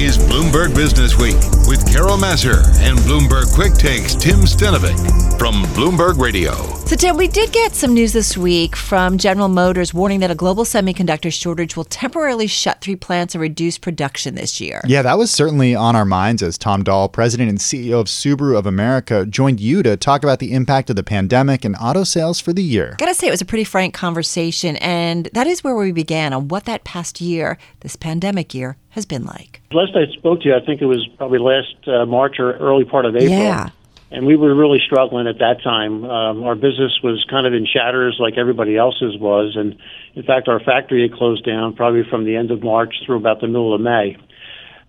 A: Is Bloomberg Business Week with Carol Massar and Bloomberg Quick Takes Tim Stenovec from Bloomberg Radio.
B: So, Tim, we did get some news this week from General Motors warning that a global semiconductor shortage will temporarily shut three plants and reduce production this year.
C: Yeah, that was certainly on our minds as Tom Doll, president and CEO of Subaru of America, joined you to talk about the impact of the pandemic and auto sales for the year.
B: Gotta say, it was a pretty frank conversation, and that is where we began on what that past year, this pandemic year, has been like.
N: Last I spoke to you, I think it was probably last uh, March or early part of April.
B: Yeah.
N: And we were really struggling at that time. Um, our business was kind of in shatters like everybody else's was. And in fact, our factory had closed down probably from the end of March through about the middle of May.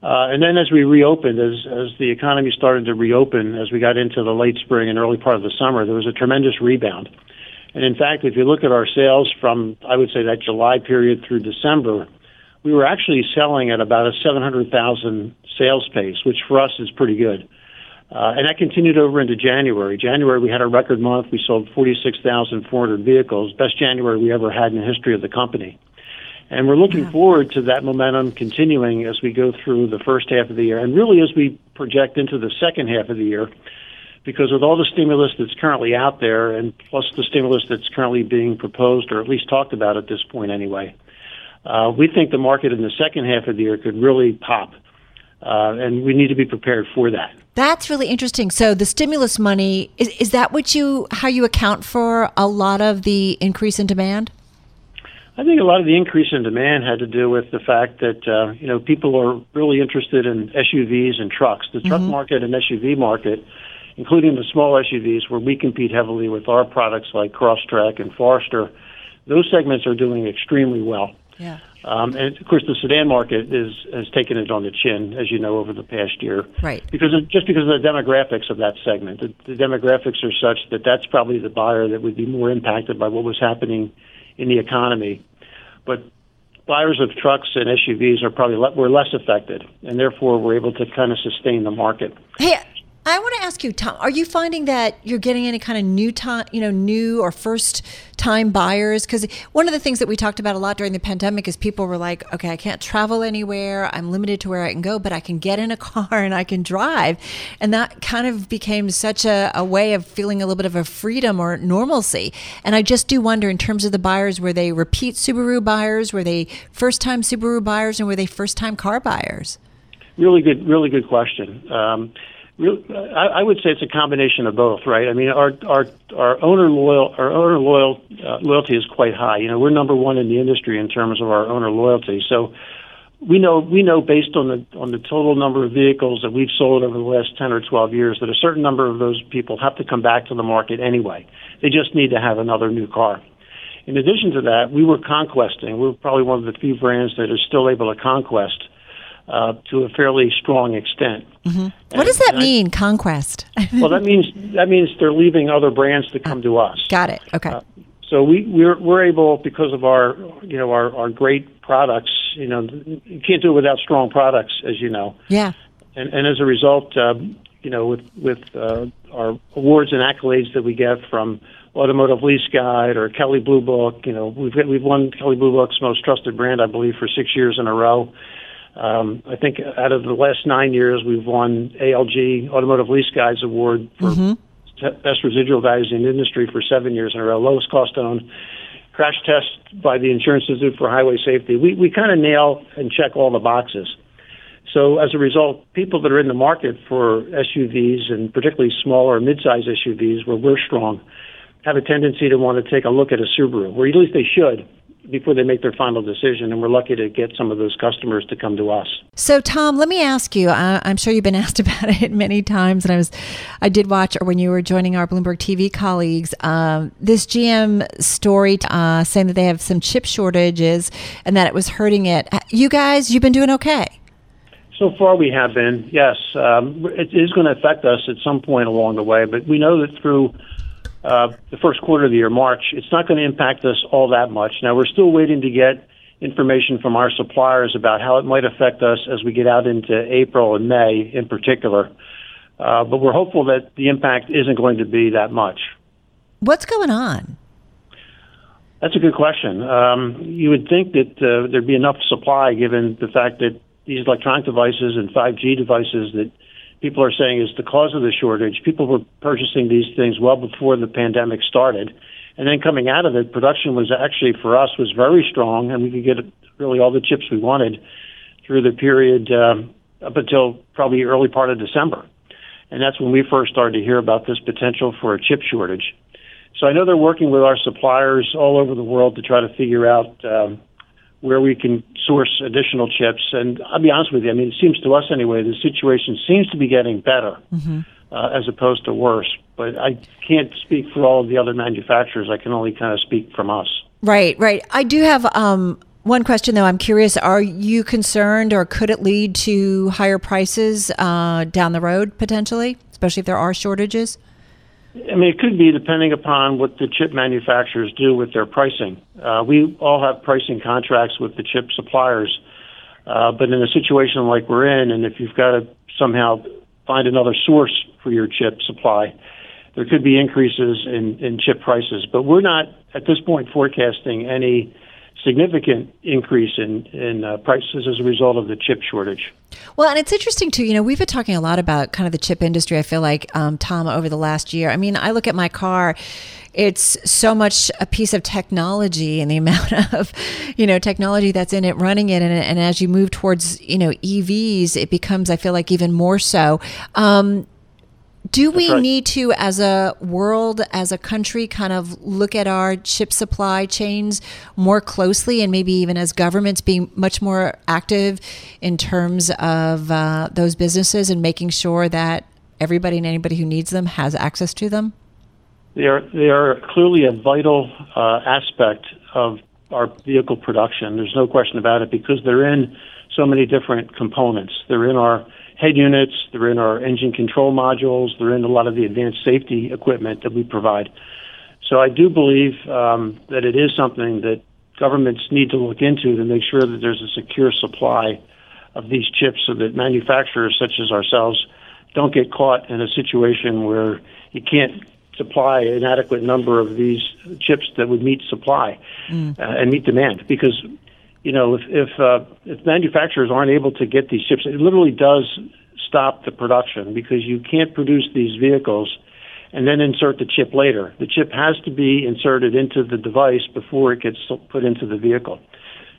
N: Uh, and then as we reopened, as, as the economy started to reopen, as we got into the late spring and early part of the summer, there was a tremendous rebound. And in fact, if you look at our sales from, I would say, that July period through December, we were actually selling at about a 700,000 sales pace, which for us is pretty good. Uh, and that continued over into January. January, we had a record month. We sold 46,400 vehicles, best January we ever had in the history of the company. And we're looking forward to that momentum continuing as we go through the first half of the year and really as we project into the second half of the year. Because with all the stimulus that's currently out there and plus the stimulus that's currently being proposed or at least talked about at this point anyway, uh, we think the market in the second half of the year could really pop. Uh, and we need to be prepared for that.
B: That's really interesting. So the stimulus money is, is that what you how you account for a lot of the increase in demand?
N: I think a lot of the increase in demand had to do with the fact that uh, you know people are really interested in SUVs and trucks. The truck
B: Mm-hmm.
N: market and SUV market, including the small SUVs, where we compete heavily with our products like Crosstrek and Forester, those segments are doing extremely well.
B: Yeah.
N: Um, and of course, the sedan market is has taken it on the chin, as you know, over the past year.
B: Right.
N: Because of, just because of the demographics of that segment, the, the demographics are such that that's probably the buyer that would be more impacted by what was happening in the economy. But buyers of trucks and SUVs are probably le- were less affected, and therefore we're able to kind of sustain the market.
B: Hey, I want to ask you, Tom. Are you finding that you're getting any kind of new time, you know, new or first time buyers? Because one of the things that we talked about a lot during the pandemic is people were like, "Okay, I can't travel anywhere. I'm limited to where I can go, but I can get in a car and I can drive," and that kind of became such a, a way of feeling a little bit of a freedom or normalcy. And I just do wonder, in terms of the buyers, were they repeat Subaru buyers? Were they first time Subaru buyers? And were they first time car buyers?
N: Really good, really good question. Um, I, would say it's a combination of both, right? I mean, our our our owner loyal our owner loyal uh, loyalty is quite high. You know, we're number one in the industry in terms of our owner loyalty. So we know we know based on the on the total number of vehicles that we've sold over the last ten or twelve years that a certain number of those people have to come back to the market anyway. They just need to have another new car. In addition to that, we were conquesting. We're probably one of the few brands that is still able to conquest uh, to a fairly strong extent.
B: What does that mean, conquest?
N: well, that means that means they're leaving other brands to come to us.
B: Got it. Okay.
N: Uh, so we we're we're able because of our you know our our great products. You know, you can't do it without strong products, as you know.
B: yeah.
N: And and as a result, um, you know, with with uh, our awards and accolades that we get from Automotive Lease Guide or Kelley Blue Book, you know, we've got, we've won Kelley Blue Book's most trusted brand, I believe, for six years in a row. Um, I think out of the last nine years, we've won ALG Automotive Lease Guides Award for te- best residual values in the industry for seven years in a row. Lowest cost owned. Crash test by the Insurance Institute for Highway Safety. We we kind of nail and check all the boxes. So as a result, people that are in the market for SUVs and particularly smaller mid-size SUVs, where we're strong, have a tendency to want to take a look at a Subaru, or at least they should, before they make their final decision. And we're lucky to get some of those customers to come to us.
B: So, Tom, let me ask you. I, I'm sure you've been asked about it many times, and I was, I did watch, or when you were joining our Bloomberg TV colleagues, um, this GM story uh, saying that they have some chip shortages and that it was hurting it. You guys, you've been doing okay.
N: So far, we have been, yes. Um, it is going to affect us at some point along the way, but we know that through uh, the first quarter of the year, March, it's not going to impact us all that much. Now, we're still waiting to get information from our suppliers about how it might affect us as we get out into April and May in particular. Uh, but we're hopeful that the impact isn't going to be that much.
B: What's going on?
N: That's a good question. Um, you would think that uh, there'd be enough supply given the fact that these electronic devices and 5G devices that people are saying is the cause of the shortage. People were purchasing these things well before the pandemic started. And then coming out of it, production was actually for us was very strong, and we could get really all the chips we wanted through the period um, up until probably early part of December. And that's when we first started to hear about this potential for a chip shortage. So I know they're working with our suppliers all over the world to try to figure out um, where we can source additional chips. And I'll be honest with you, I mean, it seems to us anyway, the situation seems to be getting better uh, as opposed to worse. But I can't speak for all of the other manufacturers. I can only kind of speak from us.
B: Right, right. I do have um, one question though. I'm curious: Are you concerned, or could it lead to higher prices uh, down the road potentially, especially if there are shortages?
N: I mean, it could be depending upon what the chip manufacturers do with their pricing. Uh, we all have pricing contracts with the chip suppliers, uh, but in a situation like we're in, and if you've got to somehow find another source for your chip supply, there could be increases in, in chip prices. But we're not at this point forecasting any significant increase in in uh, prices as a result of the chip shortage.
B: Well, and it's interesting too. You know, we've been talking a lot about kind of the chip industry. I feel like um, Tom over the last year. I mean, I look at my car. It's so much a piece of technology and the amount of, you know, technology that's in it, running it, and, and as you move towards, you know, EVs, it becomes, I feel like, even more so. Um, do we right. need to, as a world, as a country, kind of look at our chip supply chains more closely and maybe even as governments being much more active in terms of uh, those businesses and making sure that everybody and anybody who needs them has access to them?
N: They are, they are clearly a vital uh, aspect of our vehicle production. There's no question about it because they're in so many different components. They're in our head units, they're in our engine control modules, they're in a lot of the advanced safety equipment that we provide. So I do believe um, that it is something that governments need to look into to make sure that there's a secure supply of these chips so that manufacturers such as ourselves don't get caught in a situation where you can't supply an adequate number of these chips that would meet supply mm. uh, and meet demand because you know, if if, uh, if manufacturers aren't able to get these chips, it literally does stop the production because you can't produce these vehicles and then insert the chip later. The chip has to be inserted into the device before it gets put into the vehicle.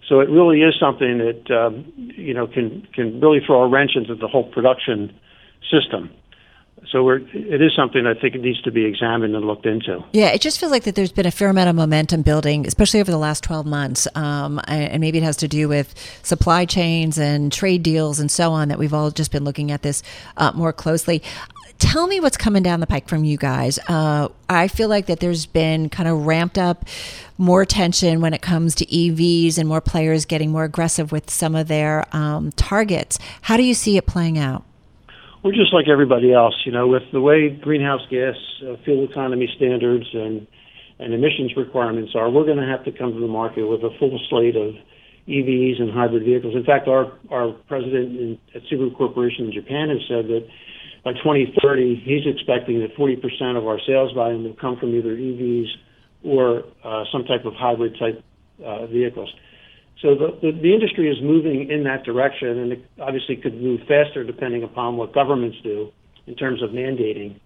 N: So it really is something that um, you know can can really throw a wrench into the whole production system so it is something I think it needs to be examined and looked into.
B: Yeah, it just feels like that there's been a fair amount of momentum building, especially over the last 12 months. Um, and maybe it has to do with supply chains and trade deals and so on that we've all just been looking at this uh, more closely. Tell me what's coming down the pike from you guys. Uh, I feel like that there's been kind of ramped up more attention when it comes to EVs and more players getting more aggressive with some of their um, targets. How do you see it playing out?
N: We're just like everybody else, you know, with the way greenhouse gas uh, fuel economy standards and and emissions requirements are, we're going to have to come to the market with a full slate of EVs and hybrid vehicles. In fact, our our president in, at Subaru Corporation in Japan has said that by 2030, he's expecting that 40% of our sales volume will come from either EVs or uh, some type of hybrid type uh, vehicles. So the, the, the industry is moving in that direction, and it obviously could move faster depending upon what governments do in terms of mandating.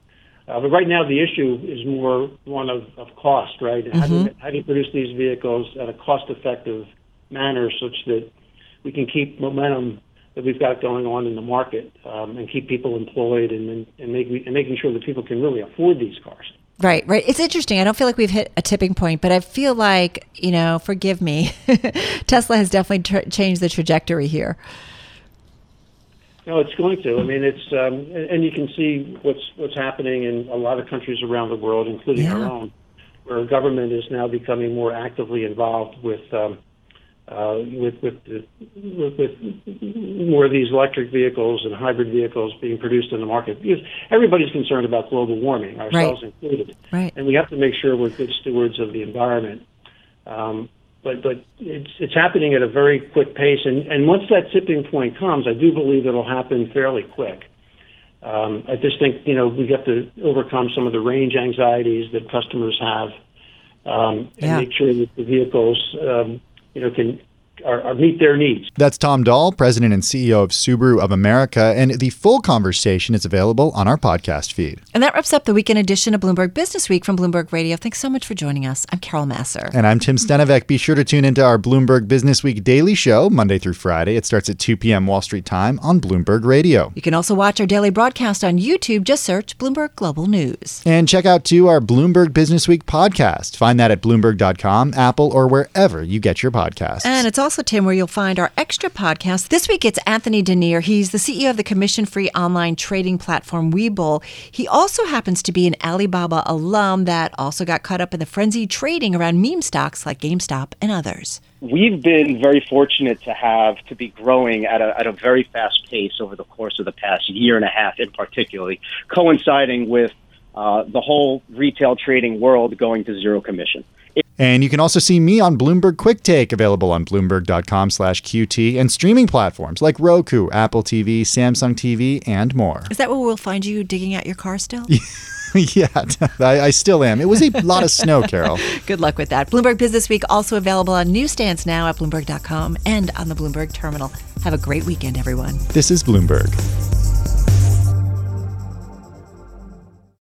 N: Uh, but right now, the issue is more one of, of cost, right? Mm-hmm. How, do you, how do you produce these vehicles at a cost-effective manner such that we can keep momentum that we've got going on in the market um, and keep people employed and, and, make, and making sure that people can really afford these cars?
B: Right, right. It's interesting. I don't feel like we've hit a tipping point, but I feel like, you know, forgive me, Tesla has definitely tra- changed the trajectory here.
N: No, it's going to. I mean, it's um, and you can see what's what's happening in a lot of countries around the world, including yeah. our own, where government is now becoming more actively involved with um, uh, with with, with with more of these electric vehicles and hybrid vehicles being produced in the market. Because everybody's concerned about global warming, ourselves
B: right.
N: included,
B: right.
N: and we have to make sure we're good stewards of the environment. Um, but but it's it's happening at a very quick pace, and and once that tipping point comes, I do believe it'll happen fairly quick. Um, I just think you know we have to overcome some of the range anxieties that customers have, um, and
B: yeah.
N: make sure that the vehicles um, you know, can or, or, meet their needs.
C: That's Tom Doll, President and CEO of Subaru of America, and the full conversation is available on our podcast feed.
B: And that wraps up the weekend edition of Bloomberg Businessweek from Bloomberg Radio. Thanks so much for joining us. I'm Carol Massar.
C: And I'm Tim Stenovec. Be sure to tune into our Bloomberg Businessweek daily show Monday through Friday. It starts at 2 p.m. Wall Street time on Bloomberg Radio.
B: You can also watch our daily broadcast on YouTube. Just search Bloomberg Global News.
C: And check out too our Bloomberg Businessweek podcast. Find that at Bloomberg.com, Apple, or wherever you get your podcasts.
B: And it's also Tim where you'll find our extra podcast. This week it's Anthony Denier. He's the CEO of the commission free online trading platform Webull. He also happens to be an Alibaba alum that also got caught up in the frenzied trading around meme stocks like GameStop and others.
O: We've been very fortunate to have to be growing at a, at a very fast pace over the course of the past year and a half, in particularly coinciding with uh, the whole retail trading world going to zero commission.
C: And you can also see me on Bloomberg QuickTake, available on Bloomberg.com slash QT and streaming platforms like Roku, Apple TV, Samsung TV, and more.
B: Is that where we'll find you digging out your car still?
C: yeah, I, I, still am. It was a lot of snow, Carol.
B: Good luck with that. Bloomberg Businessweek also available on newsstands now at Bloomberg.com and on the Bloomberg Terminal. Have a great weekend, everyone.
C: This is Bloomberg.